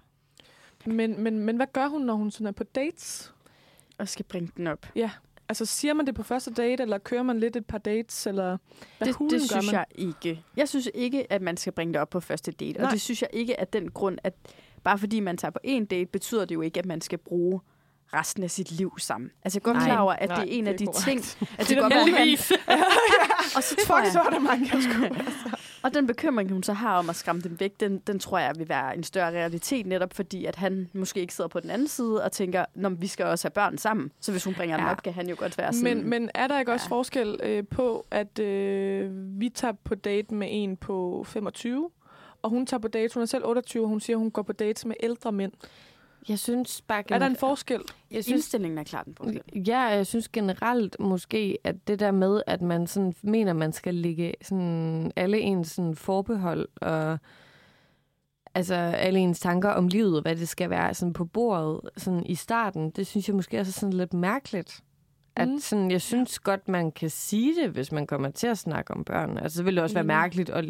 Men, men, men hvad gør hun, når hun sådan er på dates? og skal bringe den op. Altså, siger man det på første date, eller kører man lidt et par dates, eller hvad det, det synes man? jeg ikke. Jeg synes ikke, at man skal bringe det op på første date. Nej. Og det synes jeg ikke, at den grund, at bare fordi man tager på en date, betyder det jo ikke, at man skal bruge resten af sit liv sammen. Altså, jeg er godt klar over, at Nej, det er en det af er de korrekt. ting... At Det er være, man- heldigvis. Og så tror Fuck, så jeg, er der mange, jeg skulle. og den bekymring, hun så har om at skræmme dem væk, den, den tror jeg vil være en større realitet, netop fordi, at han måske ikke sidder på den anden side og tænker, Nå, vi skal også have børn sammen. Så hvis hun bringer ja. Ja. op, kan han jo godt være sådan... Men, men er der ikke også Ja. forskel øh, på, at øh, vi tager på date med en på 25, og hun tager på date, hun er selv 28, og hun siger, at hun går på dates med ældre mænd. Jeg synes bare... Er der en forskel? Jeg synes, Indstillingen er klart en forskel. Ja, jeg synes generelt måske, at det der med, at man sådan mener, man skal ligge sådan alle ens sådan forbehold og altså alle ens tanker om livet, og hvad det skal være sådan på bordet sådan i starten, det synes jeg måske også er sådan lidt mærkeligt. At Mm. sådan, jeg synes godt, man kan sige det, hvis man kommer til at snakke om børn. Altså, så vil det også være Enig. mærkeligt at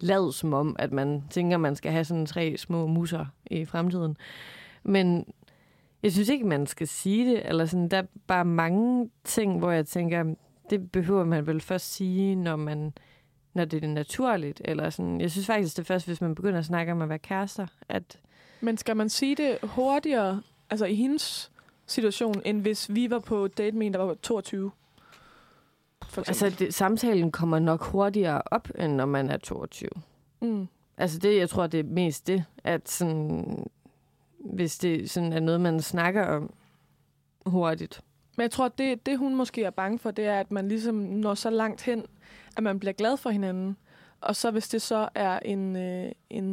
lade som om, at man tænker, man skal have sådan tre små musser i fremtiden. Men jeg synes ikke, man skal sige det. Eller sådan, der er bare mange ting, hvor jeg tænker, det behøver man vel først sige, når man når det er naturligt. Eller sådan. Jeg synes faktisk, det er først, hvis man begynder at snakke om at være kærester, at Men skal man sige det hurtigere, altså i hendes situation, end hvis vi var på date med en, der var 22? For eksempel. altså, det, samtalen kommer nok hurtigere op, end når man er 22. mm. Altså det, jeg tror, det er mest det, at sådan, hvis det sådan er noget, man snakker om hurtigt. Men jeg tror, det, det hun måske er bange for, det er, at man ligesom når så langt hen, at man bliver glad for hinanden. Og så hvis det så er en, øh, en,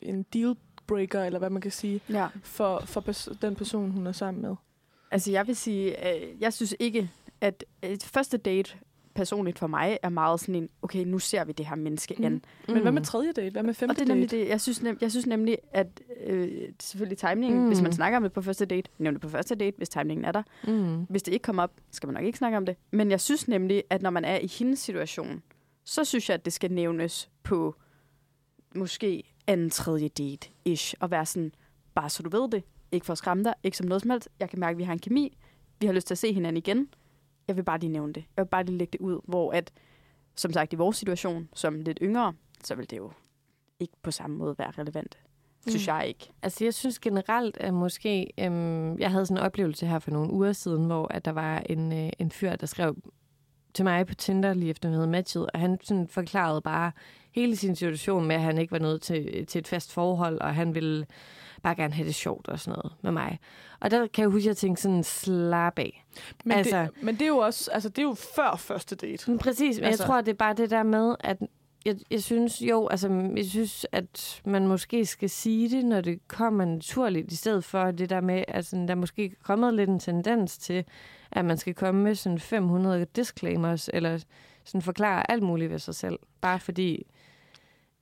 en dealbreaker, eller hvad man kan sige, Ja. for, for pers- den person, hun er sammen med. Altså, jeg vil sige, øh, jeg synes ikke, at et første date personligt for mig er meget sådan en, okay, nu ser vi det her menneske Mm. an. Men hvad med tredje date? Hvad med femte Og det er nemlig date? det. Jeg synes, nem, jeg synes nemlig, at øh, selvfølgelig timingen, mm. hvis man Mm. snakker om det på første date, nævn det på første date, hvis timingen er der. Mm. Hvis det ikke kommer op, skal man nok ikke snakke om det. Men jeg synes nemlig, at når man er i hendes situation, så synes jeg, at det skal nævnes på måske anden, tredje date-ish. Og være sådan, bare så du ved det. Ikke for at skræmme dig, ikke som noget som helst. Jeg kan mærke, at vi har en kemi. Vi har lyst til at se hinanden igen. Jeg vil bare lige nævne det. Jeg vil bare lige lægge det ud, hvor at, som sagt, i vores situation, som lidt yngre, så vil det jo ikke på samme måde være relevant. Synes Mm. jeg ikke. Altså, jeg synes generelt, at måske... Øhm, jeg havde sådan en oplevelse her for nogle uger siden, hvor at der var en, øh, en fyr, der skrev til mig på Tinder, lige efter vi havde matchet, og han sådan forklarede bare hele sin situation med, at han ikke var nået til, til et fast forhold, og han ville bare gerne have det sjovt og sådan noget med mig. Og der kan jeg huske, at jeg tænkte sådan, slap af. Men, Altså- det, men det er jo også, altså det er jo før første date. Men præcis, men altså, jeg tror, det er bare det der med, at jeg, jeg synes jo, altså jeg synes, at man måske skal sige det, når det kommer naturligt, i stedet for det der med, altså der er måske kommet lidt en tendens til, at man skal komme med sådan 500 disclaimers, eller sådan forklare alt muligt ved sig selv, bare fordi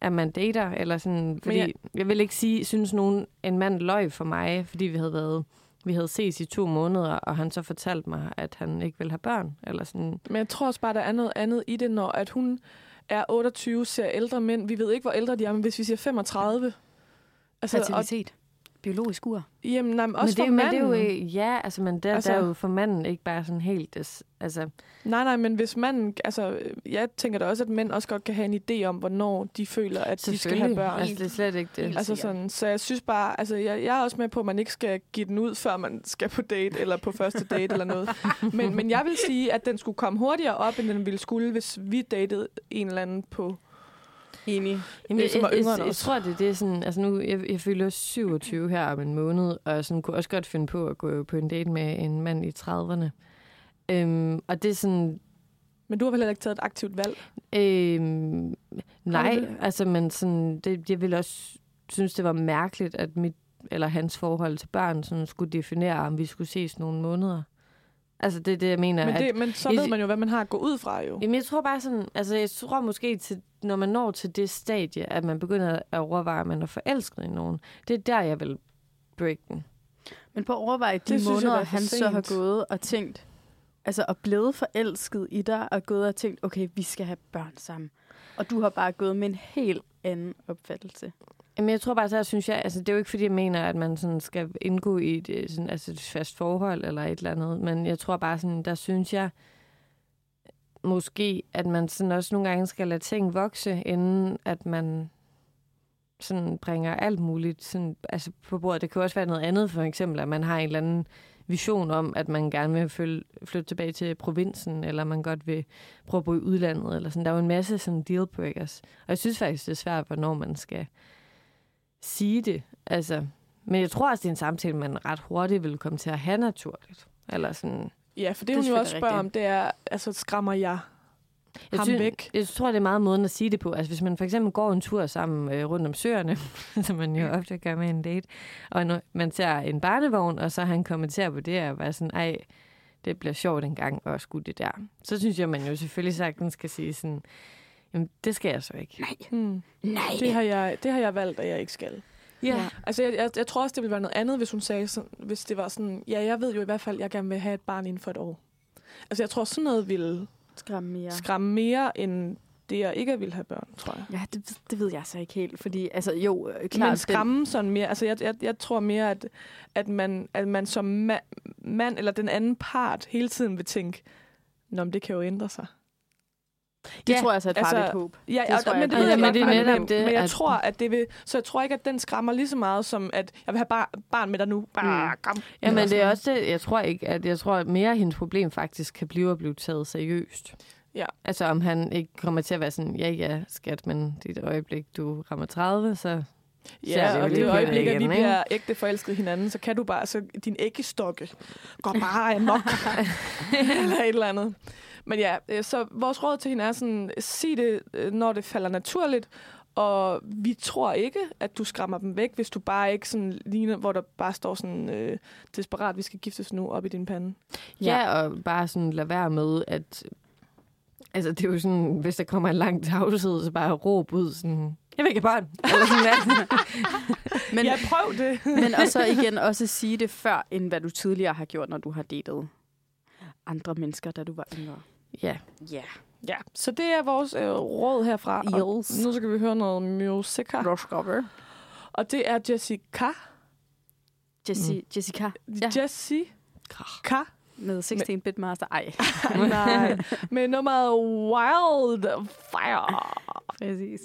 at man dater, eller sådan, fordi jeg, jeg- vil ikke sige, synes nogen, en mand løg for mig, fordi vi havde været, vi havde ses i to måneder, og han så fortalte mig, at han ikke ville have børn, eller sådan, Men jeg tror også bare, der er noget andet i det, når at hun er 28, ser ældre mænd. Vi ved ikke, hvor ældre de er, men hvis vi siger 35... Altså, Fertilitet. Biologisk ur. jamen, nej, men Men også det, for men det er jo, manden. ja, altså, men der, altså, der er jo for manden ikke bare sådan helt, altså, Nej, nej, men hvis manden... Altså, jeg tænker da også, at mænd også godt kan have en idé om, hvornår de føler, at de skal have børn. Altså, det er slet ikke det. Altså sådan, så jeg synes bare, altså jeg, jeg er også med på, at man ikke skal give den ud, før man skal på date, eller på første date eller noget. Men, men jeg vil sige, at den skulle komme hurtigere op, end den ville skulle, hvis vi datede en eller anden på... Enig. Jamen, jeg, som var jeg, yngre jeg, jeg, tror, det, det er sådan, altså nu, jeg, jeg føler 27 her om en måned, og sådan kunne også godt finde på at gå på en date med en mand i 30'erne. Øhm, og det er sådan, Men du har vel heller ikke taget et aktivt valg? øhm, nej, det? altså, men sådan, det, jeg ville også synes, det var mærkeligt, at mit eller hans forhold til børn sådan skulle definere, om vi skulle ses nogle måneder. Altså, det er det, jeg mener. Men, at, det, men så jeg- ved man jo, hvad man har at gå ud fra jo. Jamen, jeg tror bare sådan, altså jeg tror måske, til, når man når til det stadie, at man begynder at overveje, at man er forelsket i nogen, det er der, jeg vil break den. Men på at overveje de Det jeg, måneder, der er for han så har sent. gået og tænkt, altså og blevet forelsket i dig, og gået og tænkt, okay, vi skal have børn sammen. Og du har bare gået med en helt anden opfattelse. Jamen, jeg tror bare, så synes jeg, altså det er jo ikke, fordi jeg mener, at man sådan skal indgå i et, øh, sådan, altså et fast forhold eller et eller andet, men jeg tror bare sådan, der synes jeg, måske, at man sådan også nogle gange skal lade ting vokse, inden at man sådan bringer alt muligt sådan, altså på bordet. Det kan også være noget andet, for eksempel, at man har en eller anden vision om, at man gerne vil følge, flytte tilbage til provinsen, eller man godt vil prøve at bo i udlandet, eller sådan. Der er jo en masse sådan dealbreakers. Og jeg synes faktisk, det er svært, hvornår man skal sige det. Altså, men jeg tror også, det er en samtale, man ret hurtigt vil komme til at have naturligt. Eller sådan, Ja, for det, Det hun jo også spørger om, rigtigt. det er, altså skræmmer jeg Jeg ham synes- væk? Jeg tror, det er meget måden at sige det på. Altså, hvis man for eksempel går en tur sammen øh, rundt om søerne, som man jo ofte gør med en date, og når man ser en barnevogn, og så han kommenterer på det, og være sådan, ej, det bliver sjovt en gang at skulle det der. Så synes jeg, man jo selvfølgelig sagtens skal sige sådan, jamen, det skal jeg så ikke. Nej. Hmm. Nej. Det, har jeg, det har jeg valgt, at jeg ikke skal. Ja. Altså, jeg, jeg, jeg tror også, det ville være noget andet, hvis hun sagde sådan, hvis det var sådan, ja, jeg ved jo i hvert fald, at jeg gerne vil have et barn inden for et år. Altså, jeg tror, sådan noget ville Skræmme mere. skræmme mere, end det, jeg ikke vil have børn, tror jeg. Ja, det, det ved jeg så ikke helt, fordi altså jo, øh, Klart, men skræmme sådan mere. Altså, jeg, jeg, jeg tror mere, at, at, man, at man som ma- mand eller den anden part hele tiden vil tænke, Nå, men det kan jo ændre sig. Det Ja, tror jeg så er et farligt altså, håb. Ja, Det og, tror jeg, men det jeg men det er netop men, det, men jeg at- tror, at det vil, så jeg tror ikke, at den skræmmer lige så meget, som at jeg vil have bar, barn med dig nu. Bare, kom. Ja, men det er også det, jeg tror ikke, at jeg tror at mere at hendes problem faktisk kan blive at blive taget seriøst. Ja. Altså om han ikke kommer til at være sådan, ja ja skat, men det et øjeblik, du rammer 30, så Ja, det og det øjeblik, at vi bliver ægte forelsket hinanden, så kan du bare, så din æggestokke går bare amok. eller et eller andet. Men ja, øh, så vores råd til hende er sådan, sig det, øh, når det falder naturligt, og vi tror ikke, at du skræmmer dem væk, hvis du bare ikke sådan ligner, hvor der bare står sådan øh, desperat, vi skal giftes nu op i din pande. Ja, og bare sådan lade være med, at... Altså, det er jo sådan, hvis der kommer en lang tavshed, så bare råb ud sådan, jeg vil ikke have børn. Eller sådan der. Men, Ja, prøv det. men og så igen også sige det før, end hvad du tidligere har gjort, når du har datet andre mennesker, da du var yngre. Ja. Ja. Ja, så det er vores øh, råd herfra. Og Yes. nu skal vi høre noget musik her. Roskopper. Og det er Jessica. Jessie, Jessica. Ja. Jessie. Ka. Med 16-bit master. Ej, Nej, med nummeret Wildfire. præcis.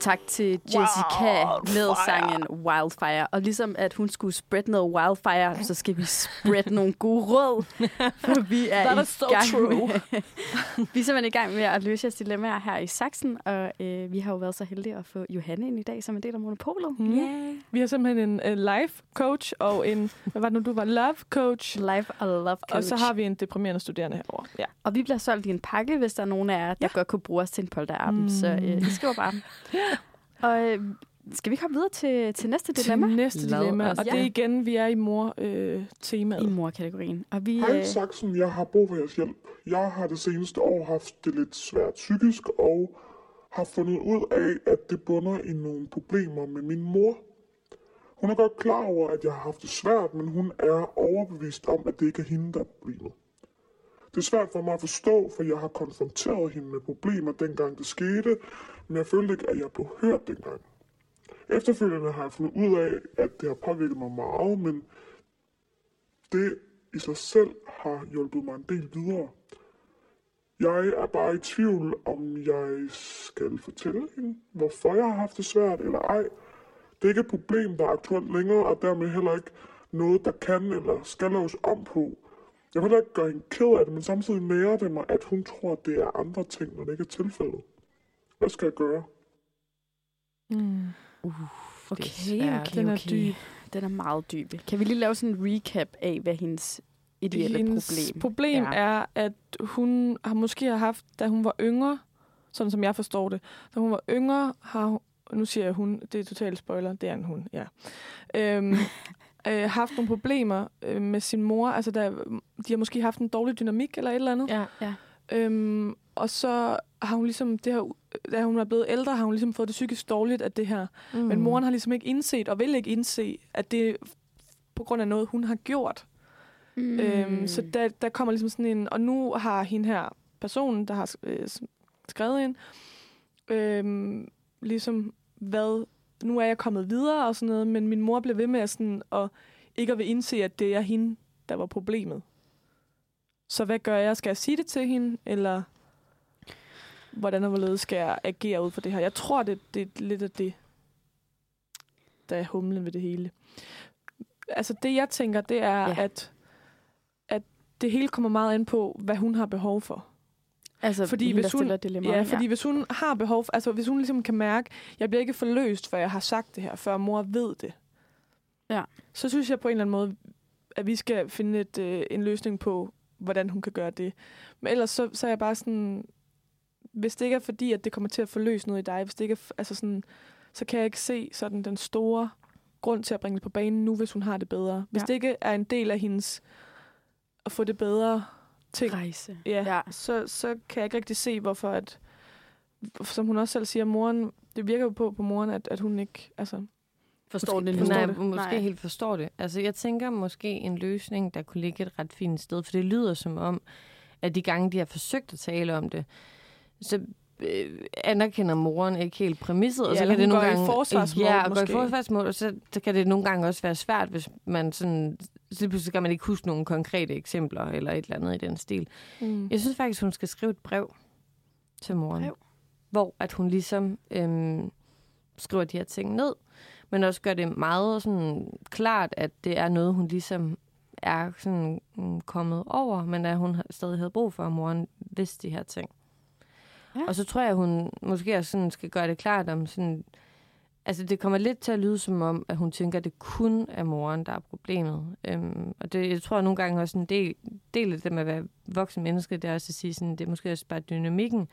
Tak til Jessica med sangen Wildfire. Og ligesom at hun skulle spread noget wildfire, så skal vi spread nogle gode råd. For vi er That i is so gang true. Med, vi er simpelthen i gang med at løse jeres dilemmaer her i Saxen. Og øh, vi har jo været så heldige at få Johanne ind i dag som en del af Monopolet. Mm. Yeah. Vi har simpelthen en, en life coach og en, hvad var det nu, du var love coach. Life og love coach. Og så har vi en deprimerende studerende herovre. Ja. Og vi bliver solgt i en pakke, hvis der er nogen af jer, der ja. godt kunne bruge os til en polterappen. Mm. Så øh, I skriver bare. Og øh, skal vi komme videre til, til næste dilemma? Til næste Lad dilemma. os- Og det er igen, vi er i mor-temaet. I mor-kategorien. Og vi, Hej øh, Saxen, jeg har brug for jeres hjælp. Jeg har det seneste år haft det lidt svært psykisk, og har fundet ud af, at det bunder i nogle problemer med min mor. Hun er godt klar over, at jeg har haft det svært, men hun er overbevist om, at det ikke er hende, der er problemet. Det er svært for mig at forstå, for jeg har konfronteret hende med problemer, dengang det skete, men jeg følte ikke, at jeg blev hørt dengang. Efterfølgende har jeg fundet ud af, at det har påvirket mig meget, men det i sig selv har hjulpet mig en del videre. Jeg er bare i tvivl, om jeg skal fortælle hende, hvorfor jeg har haft det svært eller ej. Det er ikke et problem, der er aktuelt længere, og dermed heller ikke noget, der kan eller skal laves om på. Jeg vil heller ikke gøre hende ked af det, men samtidig nærer det mig, at hun tror, at det er andre ting, når det ikke er tilfældet. Hvad skal jeg gøre? Mm. okay, svært. okay, Den er okay. dyb. Den er meget dyb. Kan vi lige lave sådan en recap af, hvad hendes ideelle Hendes problem, problem er? er, at hun har måske har haft, da hun var yngre, sådan som jeg forstår det, da hun var yngre, har hun, nu siger jeg hun, det er totalt spoiler, det er en hun, ja. Øhm, øh, haft nogle problemer øh, med sin mor, altså der, de har måske haft en dårlig dynamik eller et eller andet. Ja, ja. Øhm, og så har hun ligesom, det her, da hun er blevet ældre, har hun ligesom fået det psykisk dårligt af det her. Mm. Men moren har ligesom ikke indset, og vil ikke indse, at det er på grund af noget, hun har gjort. Mm. Øhm, så der, der kommer ligesom sådan en... Og nu har hende her, personen, der har øh, skrevet ind, øhm, ligesom hvad... Nu er jeg kommet videre og sådan noget, men min mor blev ved med at, sådan, at ikke at vil indse, at det er hende, der var problemet. Så hvad gør jeg? Skal jeg sige det til hende, eller hvordan og hvorledes skal jeg agere ud for det her? Jeg tror, det, det er lidt af det, der er humlen ved det hele. Altså det, jeg tænker, det er, Ja. ja. at, at det hele kommer meget an på, hvad hun har behov for. Altså, Fordi hvis hun- dilemmaer. Ja, fordi hvis hun har behov for, altså hvis hun ligesom kan mærke, jeg bliver ikke forløst, før jeg har sagt det her, før mor ved det. Ja. Så synes jeg på en eller anden måde, at vi skal finde et, øh, en løsning på, hvordan hun kan gøre det. Men ellers så, så er jeg bare sådan, hvis det ikke er fordi, at det kommer til at forløse noget i dig, hvis det ikke er, altså sådan, så kan jeg ikke se sådan den store grund til at bringe det på banen nu, hvis hun har det bedre. Hvis Ja. det ikke er en del af hendes at få det bedre ting, Rejse. ja, Ja. Så, så kan jeg ikke rigtig se, hvorfor at, som hun også selv siger, moren, det virker jo på på moren, at, at hun ikke, altså, Forstår Måske- det nu. Nej, det. måske Nej. helt forstår det. Altså, jeg tænker måske en løsning, der kunne ligge et ret fint sted, for det lyder som om, at de gange, de har forsøgt at tale om det, så øh, anerkender moren ikke helt præmisset, og Ja, så kan det nogle i gange... Ja, og går i måske. forsvarsmål, og så, så kan det nogle gange også være svært, hvis man sådan... Så pludselig kan man ikke huske nogle konkrete eksempler, eller et eller andet i den stil. mm. Jeg synes faktisk, hun skal skrive et brev til moren. Brev? Hvor at hun ligesom øhm, skriver de her ting ned, men også gør det meget sådan klart, at det er noget, hun ligesom er sådan mm, kommet over, men at hun stadig havde brug for, at moren vidste de her ting. Ja. Og så tror jeg, hun måske også sådan skal gøre det klart om sådan... Altså, det kommer lidt til at lyde som om, at hun tænker, at det kun er moren, der er problemet. Øhm, og det, jeg tror nogle gange også en del, del af det med at være voksen menneske, det er også at sige, sådan, det er måske også bare dynamikken,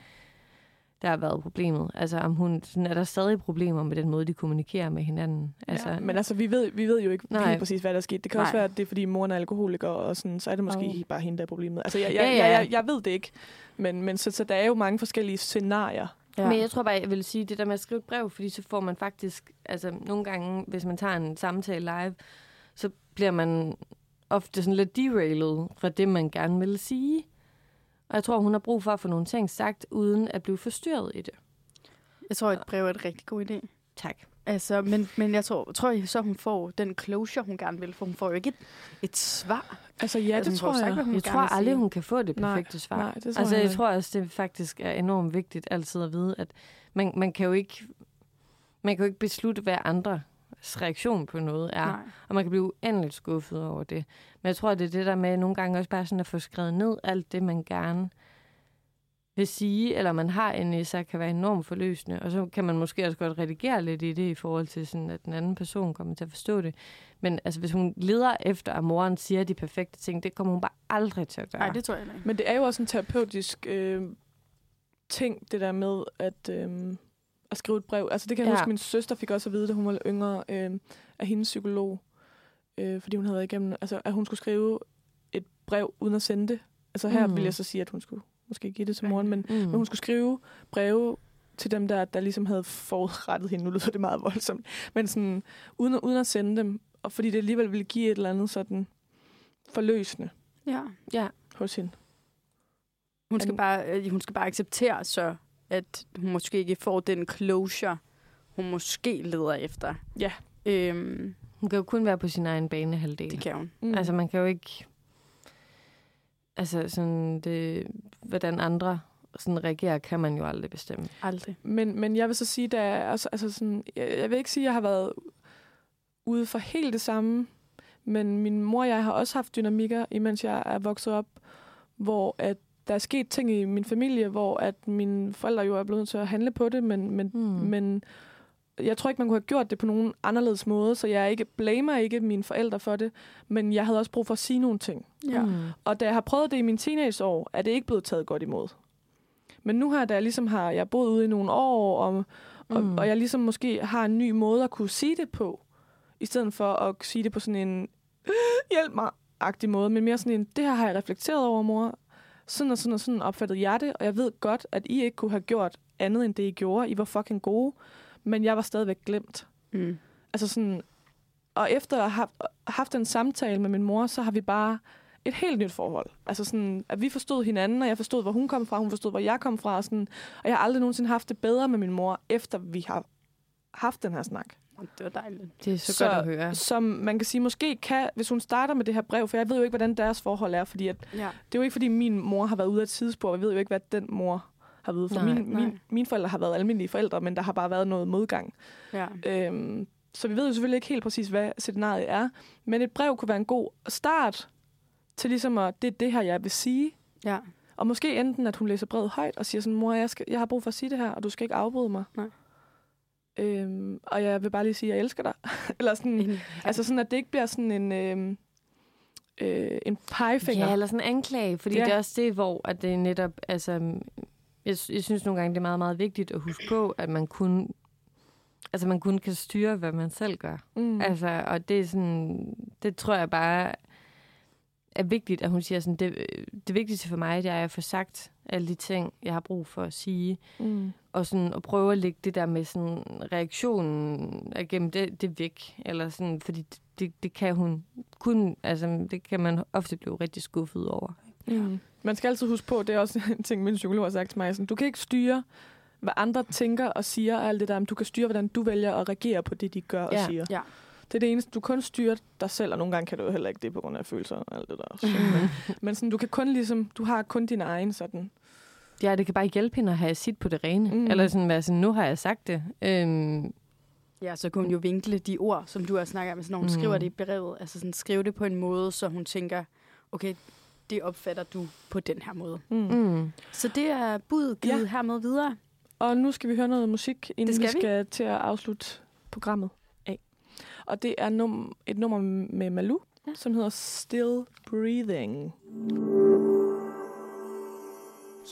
der har været problemet. Altså, om hun, sådan, er der stadig problemer med den måde, de kommunikerer med hinanden? Altså, ja, men altså, vi ved, vi ved jo ikke Nej. helt præcis, hvad der er sket. Det kan Nej. også være, at det er, fordi moren er alkoholiker, og sådan, så er det måske Oh. bare hende, der er problemet. Altså, jeg, jeg, Ja, ja, ja. Jeg, jeg, jeg ved det ikke. Men, men så, så der er jo mange forskellige scenarier. Ja. Men jeg tror bare, jeg vil sige det der med at skrive et brev, fordi så får man faktisk, altså nogle gange, hvis man tager en samtale live, så bliver man ofte sådan lidt derailet fra det, man gerne vil sige. Og jeg tror, hun har brug for at få nogle ting sagt, uden at blive forstyrret i det. Jeg tror, et brev er en rigtig god idé. Tak. Altså, men, men jeg tror, tror jeg, så hun får den closure, hun gerne vil, for hun får jo ikke et, et svar. Altså, ja, Altså, det tror sagt, jeg. hun Jeg tror aldrig, hun kan få det Nej, perfekte svar. nej, det tror altså, jeg jeg tror også, det faktisk er enormt vigtigt altid at vide, at man, man kan jo ikke... Man kan jo ikke beslutte, hvad andres reaktion på noget er. Nej. Og man kan blive uendeligt skuffet over det. Men jeg tror, det er det der med nogle gange også bare sådan at få skrevet ned alt det, man gerne vil sige, eller man har inde i sig, kan være enormt forløsende. Og så kan man måske også godt redigere lidt i det, i forhold til, sådan, at den anden person kommer til at forstå det. Men altså, hvis hun leder efter, at moren siger de perfekte ting, det kommer hun bare aldrig til at gøre. Nej, det tror jeg ikke. Men det er jo også en terapeutisk øh, ting, det der med at, øh, at skrive et brev. Altså det kan jeg Ja. huske, min søster fik også at vide, da hun var yngre, øh, af hendes psykolog. Øh, fordi hun havde igennem, altså at hun skulle skrive et brev uden at sende det. Altså her Mm. mm. vil jeg så sige, at hun skulle måske give det til moren, men, Mm. men hun skulle skrive breve til dem, der, der ligesom havde forrettet hende. Nu lyder det meget voldsomt. Men sådan, uden, uden at sende dem. Og fordi det alligevel ville give et eller andet sådan forløsende Ja. Ja. hos hende. Hun skal, bare, øh, hun skal bare acceptere så, at hun måske ikke får den closure, hun måske leder efter. Ja. Øhm, Hun kan jo kun være på sin egen banehalvdel. det kan hun. Mm. Altså, man kan jo ikke... Altså, sådan det, hvordan andre sådan reagerer, kan man jo aldrig bestemme. Aldrig. Men, men jeg vil så sige, der er også, altså sådan, jeg, jeg vil ikke sige, at jeg har været ude for helt det samme, men min mor og jeg har også haft dynamikker, imens jeg er vokset op, hvor at der er sket ting i min familie, hvor at mine forældre jo er blevet nødt til at handle på det, men, men, Mm. men jeg tror ikke, man kunne have gjort det på nogen anderledes måde, så jeg ikke blamer ikke mine forældre for det, men jeg havde også brug for at sige nogle ting. Ja. Mm. Og da jeg har prøvet det i mine teenageår, er det ikke blevet taget godt imod. Men nu her, da jeg ligesom har jeg har boet ude i nogle år, og, og, Mm. mm. og jeg ligesom måske har en ny måde at kunne sige det på, i stedet for at sige det på sådan en hjælp mig-agtig måde, men mere sådan en, det her har jeg reflekteret over, mor. Sådan og sådan og sådan opfattede jeg det, og jeg ved godt, at I ikke kunne have gjort andet end det, I gjorde. I var fucking gode, men jeg var stadigvæk glemt. Mm. Altså sådan, og efter at have haft, en samtale med min mor, så har vi bare et helt nyt forhold. Altså sådan, at vi forstod hinanden, og jeg forstod, hvor hun kom fra, hun forstod, hvor jeg kom fra. Og, sådan, og jeg har aldrig nogensinde haft det bedre med min mor, efter vi har haft den her snak. Det var dejligt. Det er så, Så- godt at høre. Som man kan sige, måske kan, hvis hun starter med det her brev, for jeg ved jo ikke, hvordan deres forhold er, fordi at, Ja. det er jo ikke, fordi min mor har været ude af et sidespor, jeg ved jo ikke, hvad den mor har været. For Nej, min, nej. min, mine forældre har været almindelige forældre, men der har bare været noget modgang. Ja. Øhm, så vi ved jo selvfølgelig ikke helt præcis, hvad scenariet er. Men et brev kunne være en god start til ligesom at, det er det her, jeg vil sige. ja. Og måske enten, at hun læser brevet højt og siger sådan, mor, jeg, skal, jeg har brug for at sige det her, og du skal ikke afbryde mig. Nej. Øhm, og jeg vil bare lige sige, at jeg elsker dig. Eller sådan, Enig. altså sådan, at det ikke bliver sådan en, øhm, øh, en pegefinger. Ja, eller sådan en anklage, fordi Ja. ja. det er også det, hvor at det netop, altså, jeg, jeg synes nogle gange, det er meget, meget vigtigt at huske på, at man kun, altså man kun kan styre, hvad man selv gør. Mm. Mm. Altså, og det er sådan, det tror jeg bare er vigtigt, at hun siger sådan, det, det vigtigste for mig, det er at få sagt alle de ting, jeg har brug for at sige, Mm. Og sådan at prøve at lægge det der med sådan reaktionen igennem det, det væk, eller sådan, fordi det, det, det kan hun kun, altså det kan man ofte blive rigtig skuffet over. Mm. Man skal altid huske på, det er også en ting, min psykolog har sagt til mig, sådan, du kan ikke styre, hvad andre tænker og siger og alt det der, men du kan styre, hvordan du vælger at reagere på det, de gør og Ja. siger. Ja. Det er det eneste. Du kun styrer dig selv, og nogle gange kan du jo heller ikke det på grund af følelser og alt det der. men, men sådan, du kan kun ligesom, du har kun din egen sådan. Ja, det kan bare hjælpe hende at have sit på det rene. Mm. Mm. Eller sådan være sådan, nu har jeg sagt det. Øhm, Ja, så kunne hun jo vinkle de ord, som du har snakket om, altså når hun mm. Mm. skriver det i brevet. Altså sådan, skrive det på en måde, så hun tænker, okay, det opfatter du på den her måde. Mm. Mm. mm. Så det er budet givet Ja. hermed videre. Og nu skal vi høre noget musik, inden Det skal vi vi. skal til at afslutte programmet af. Og det er num- et nummer med Malou, ja. som hedder Still Breathing.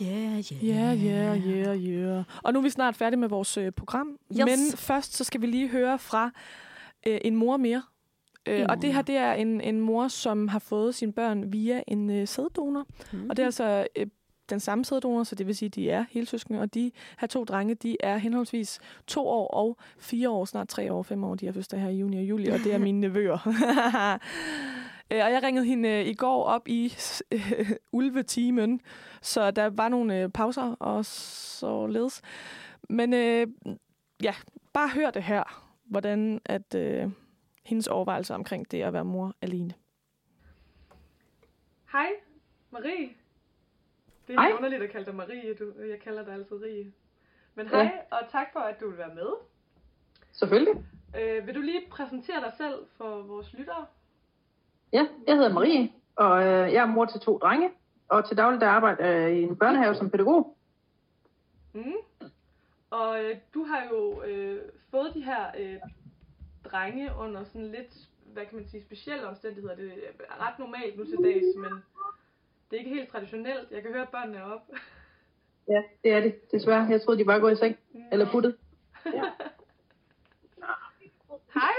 Yeah, Ja, ja, ja, ja. Og nu er vi snart færdige med vores øh, program. Yes. Men først så skal vi lige høre fra øh, en mor mere. Øh, og det her, det er en, en mor, som har fået sine børn via en øh, sæddonor. Mm. Og det er altså øh, den samme sæddonor, så det vil sige, at de er helsøskende. Og de her to drenge, de er henholdsvis to år og fire år, snart tre år, fem år. De har fødselsdag her i juni og juli, og det er mine nevøer. Øh, og jeg ringede hende øh, i går op i øh, ulvetimen, så der var nogle øh, pauser og således. Men øh, ja, bare hør det her, hvordan at øh, hendes overvejelser omkring det at være mor alene. Hej, Marie. Det er Hej. underligt at kalde dig Marie. Du, jeg kalder dig altid Rie. Men hej, og tak for, at du vil være med. Selvfølgelig. Øh, vil du lige præsentere dig selv for vores lyttere? Ja, jeg hedder Marie, og øh, jeg er mor til to drenge, og til daglig der arbejder jeg i en børnehave som pædagog. Mm. Og øh, du har jo øh, fået de her øh, drenge under sådan lidt, hvad kan man sige, specielle omstændigheder. Det er ret normalt nu til dags, men det er ikke helt traditionelt. Jeg kan høre, at børnene er op. Ja, det er det, desværre. Jeg troede, de bare går i seng, eller puttet. Hej.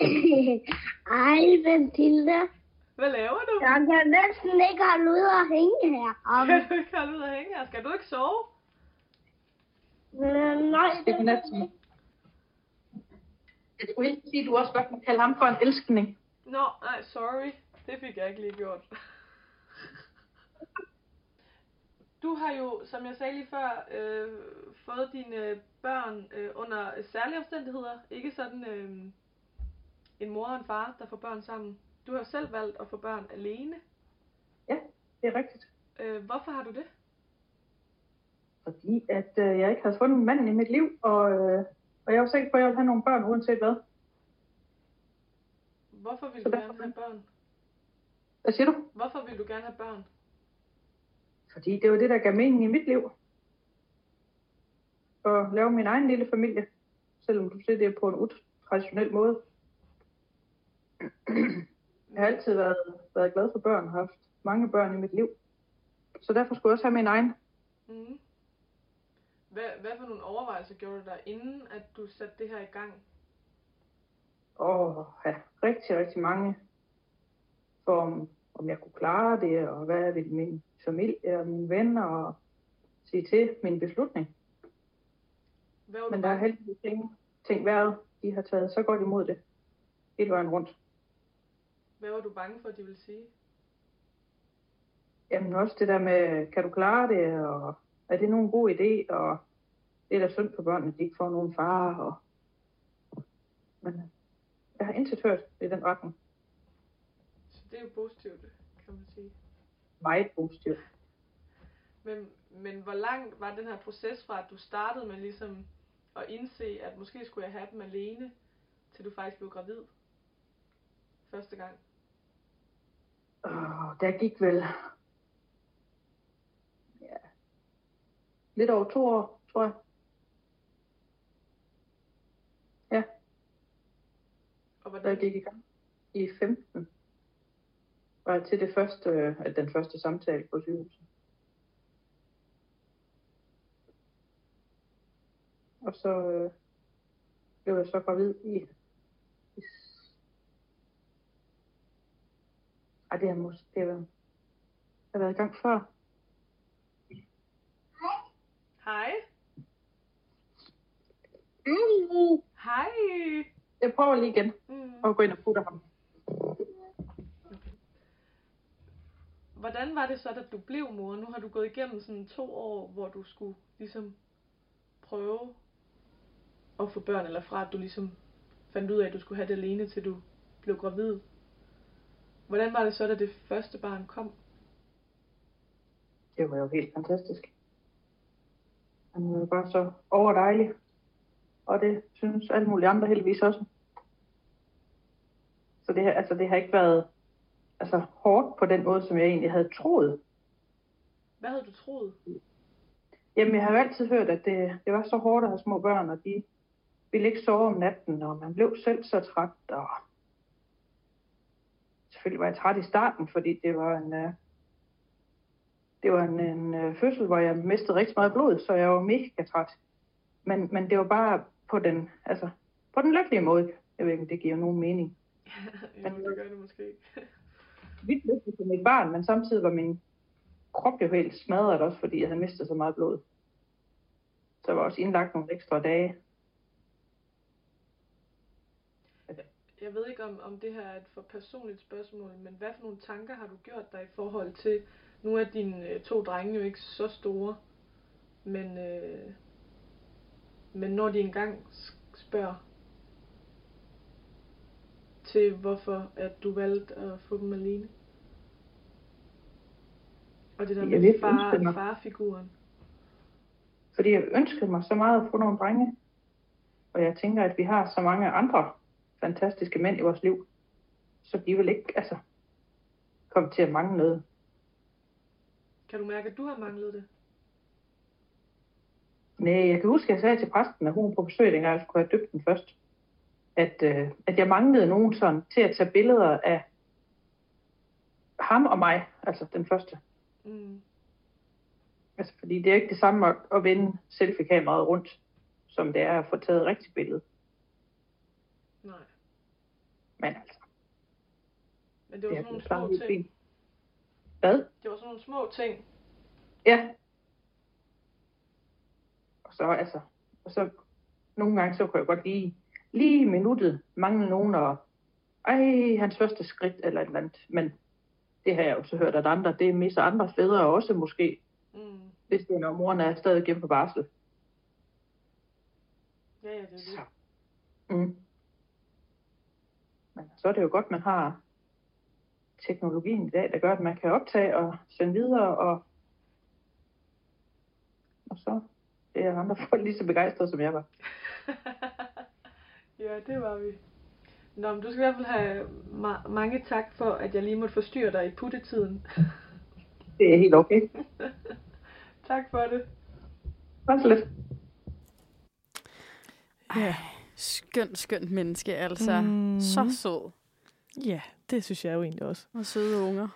Ej, Mathilde. Hvad laver du? Jeg kan næsten ikke holde ud og hænge her. Um, Kan du ikke holde ud og hænge her? Skal du ikke sove? øh, nej, Det er næsten. Jeg skulle helt sige, at du også godt kan kalde ham for en elskning. Nå, nej, sorry. Det fik jeg ikke lige gjort. Du har jo, som jeg sagde lige før, øh, fået dine børn øh, under særlige omstændigheder. Ikke sådan øh, en mor og en far, der får børn sammen. Du har selv valgt at få børn alene. Ja, det er rigtigt. Øh, hvorfor har du det? Fordi at øh, jeg ikke havde fundet manden i mit liv, og, øh, og jeg var sikker på, at jeg ville have nogle børn, uanset hvad. Hvorfor vil Så du derfor- gerne have børn? Hvad siger du? Hvorfor vil du gerne have børn? Fordi det var det, der gav mening i mit liv. At lave min egen lille familie, selvom du siger det på en utraditionel måde. Jeg har altid været, været glad for børn og haft mange børn i mit liv. Så derfor skulle jeg også have min egen. Mm. Hvad, hvad for nogle overvejelser gjorde du der, inden at du satte det her i gang? Og have rigtig, rigtig mange. For om, om jeg kunne klare det, og hvad vil min familie og mine venner og sige til min beslutning. Hvad Men der er heldigvis ting, ting været, de har taget så godt imod det. Hele vejen rundt. Hvad var du bange for, at de ville sige? Jamen også det der med, kan du klare det, og er det nogen god idé, og det er da synd for børnene, at de ikke får nogen far, og... Men jeg har intet hørt i den retning. Så det er jo positivt, kan man sige. Meget positivt. Men, men hvor langt var den her proces fra, at du startede med ligesom at indse, at måske skulle jeg have dem alene, til du faktisk blev gravid? Første gang. Og der gik vel... Ja, lidt over to år, tror jeg. Ja, Og der hvordan, gik i gang. I 15 var til det første, øh, den første samtale på sygehuset. Og så øh, blev jeg så gravid i ej, det har måske det har været, det har været i gang før. Hej. Hej. Hej. Jeg prøver lige igen Mm. at gå ind og putte ham. Hvordan var det så, da du blev mor? Nu har du gået igennem sådan to år, hvor du skulle ligesom prøve at få børn, eller fra at du ligesom fandt ud af, at du skulle have det alene, til du blev gravid. Hvordan var det så, da det første barn kom? Det var jo helt fantastisk. Han var bare så overdejlig. Og det synes alle mulige andre heldigvis også. Så det, har- altså, det har ikke været altså, hårdt på den måde, som jeg egentlig havde troet. Hvad havde du troet? Jamen, jeg har jo altid hørt, at det, det var så hårdt at have små børn, og de ville ikke sove om natten, og man blev selv så træt. Og selvfølgelig var jeg træt i starten, fordi det var en, øh, det var en, en øh, fødsel, hvor jeg mistede rigtig meget blod, så jeg var mega træt. Men, men det var bare på den, altså, på den lykkelige måde. Jeg ved ikke, om det giver nogen mening. ja, det gør det måske. Vildt lykkelig for mit barn, men samtidig var min krop jo helt smadret også, fordi jeg havde mistet så meget blod. Så jeg var også indlagt nogle ekstra dage. Jeg ved ikke, om, om det her er et for personligt spørgsmål, men hvad for nogle tanker har du gjort dig i forhold til, nu er dine øh, to drenge jo ikke så store, men, øh, men når de engang spørger til, hvorfor at du valgte at få dem alene. Og det der Jeg med far, farfiguren. Fordi jeg ønskede mig så meget at få nogle drenge. Og jeg tænker, at vi har så mange andre fantastiske mænd i vores liv, så de vil ikke altså, komme til at mangle noget. Kan du mærke, at du har manglet det? Nej, jeg kan huske, at jeg sagde til præsten, at hun på besøg, dengang jeg skulle have døbt den først, at, øh, at jeg manglede nogen sådan til at tage billeder af ham og mig, altså den første. Mm. Altså, fordi det er ikke det samme at, at vende selfie-kameraet rundt, som det er at få taget et rigtigt billede. Nej. Men altså, Men det var det sådan nogle små ting. fint. Hvad? Det var sådan nogle små ting. Ja. Og så altså, og så nogle gange, så kunne jeg godt lige, lige i minuttet mangle nogen, og ej, hans første skridt eller et eller andet. Men det har jeg jo så hørt, at andre, det misser andre fædre også måske, Mm. hvis det er, når moren er stadig hjemme på barsel. Ja, ja, det er det. Mm. Men så er det jo godt, man har teknologien i dag, der gør, at man kan optage og sende videre, og, og så er andre folk lige så begejstrede, som jeg var. Ja, det var vi. Nå, men du skal i hvert fald have ma- mange tak for, at jeg lige måtte forstyrre dig i puttetiden. Det er helt okay. tak for det. Så lidt. Ej, skønt, skønt menneske, altså. Mm. Så sød. Ja, det synes jeg jo egentlig også. Og søde unger.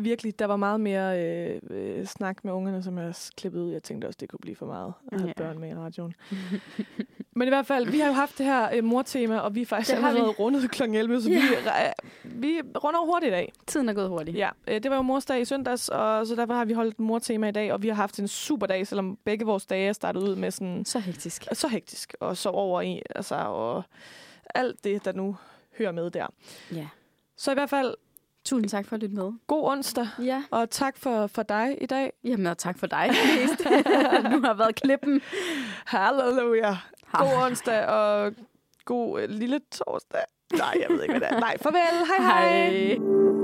Virkelig, der var meget mere øh, øh, snak med ungerne, som jeg klippede ud. Jeg tænkte også, det kunne blive for meget at have Ja. børn med i radioen. Men i hvert fald, vi har jo haft det her øh, mortema, og vi er faktisk Det vi. allerede rundet kl. 11, så Ja. vi, re- vi runder hurtigt af. Tiden er gået hurtigt. Ja, øh, det var jo morsdag i søndags, og så derfor har vi holdt mortema i dag, og vi har haft en super dag, selvom begge vores dage startet ud med sådan... Så hektisk. Så hektisk, og så over i, altså, og alt det, der nu hører med der. Ja. Så i hvert fald... Tusind tak for at lytte med. God onsdag. Ja. Og tak for, for dig i dag. Jamen, og tak for dig. du har været klippen. Halleluja. God onsdag og god øh, lille torsdag. Nej, jeg ved ikke, hvad det er. Nej, farvel. Hej hej. Hej.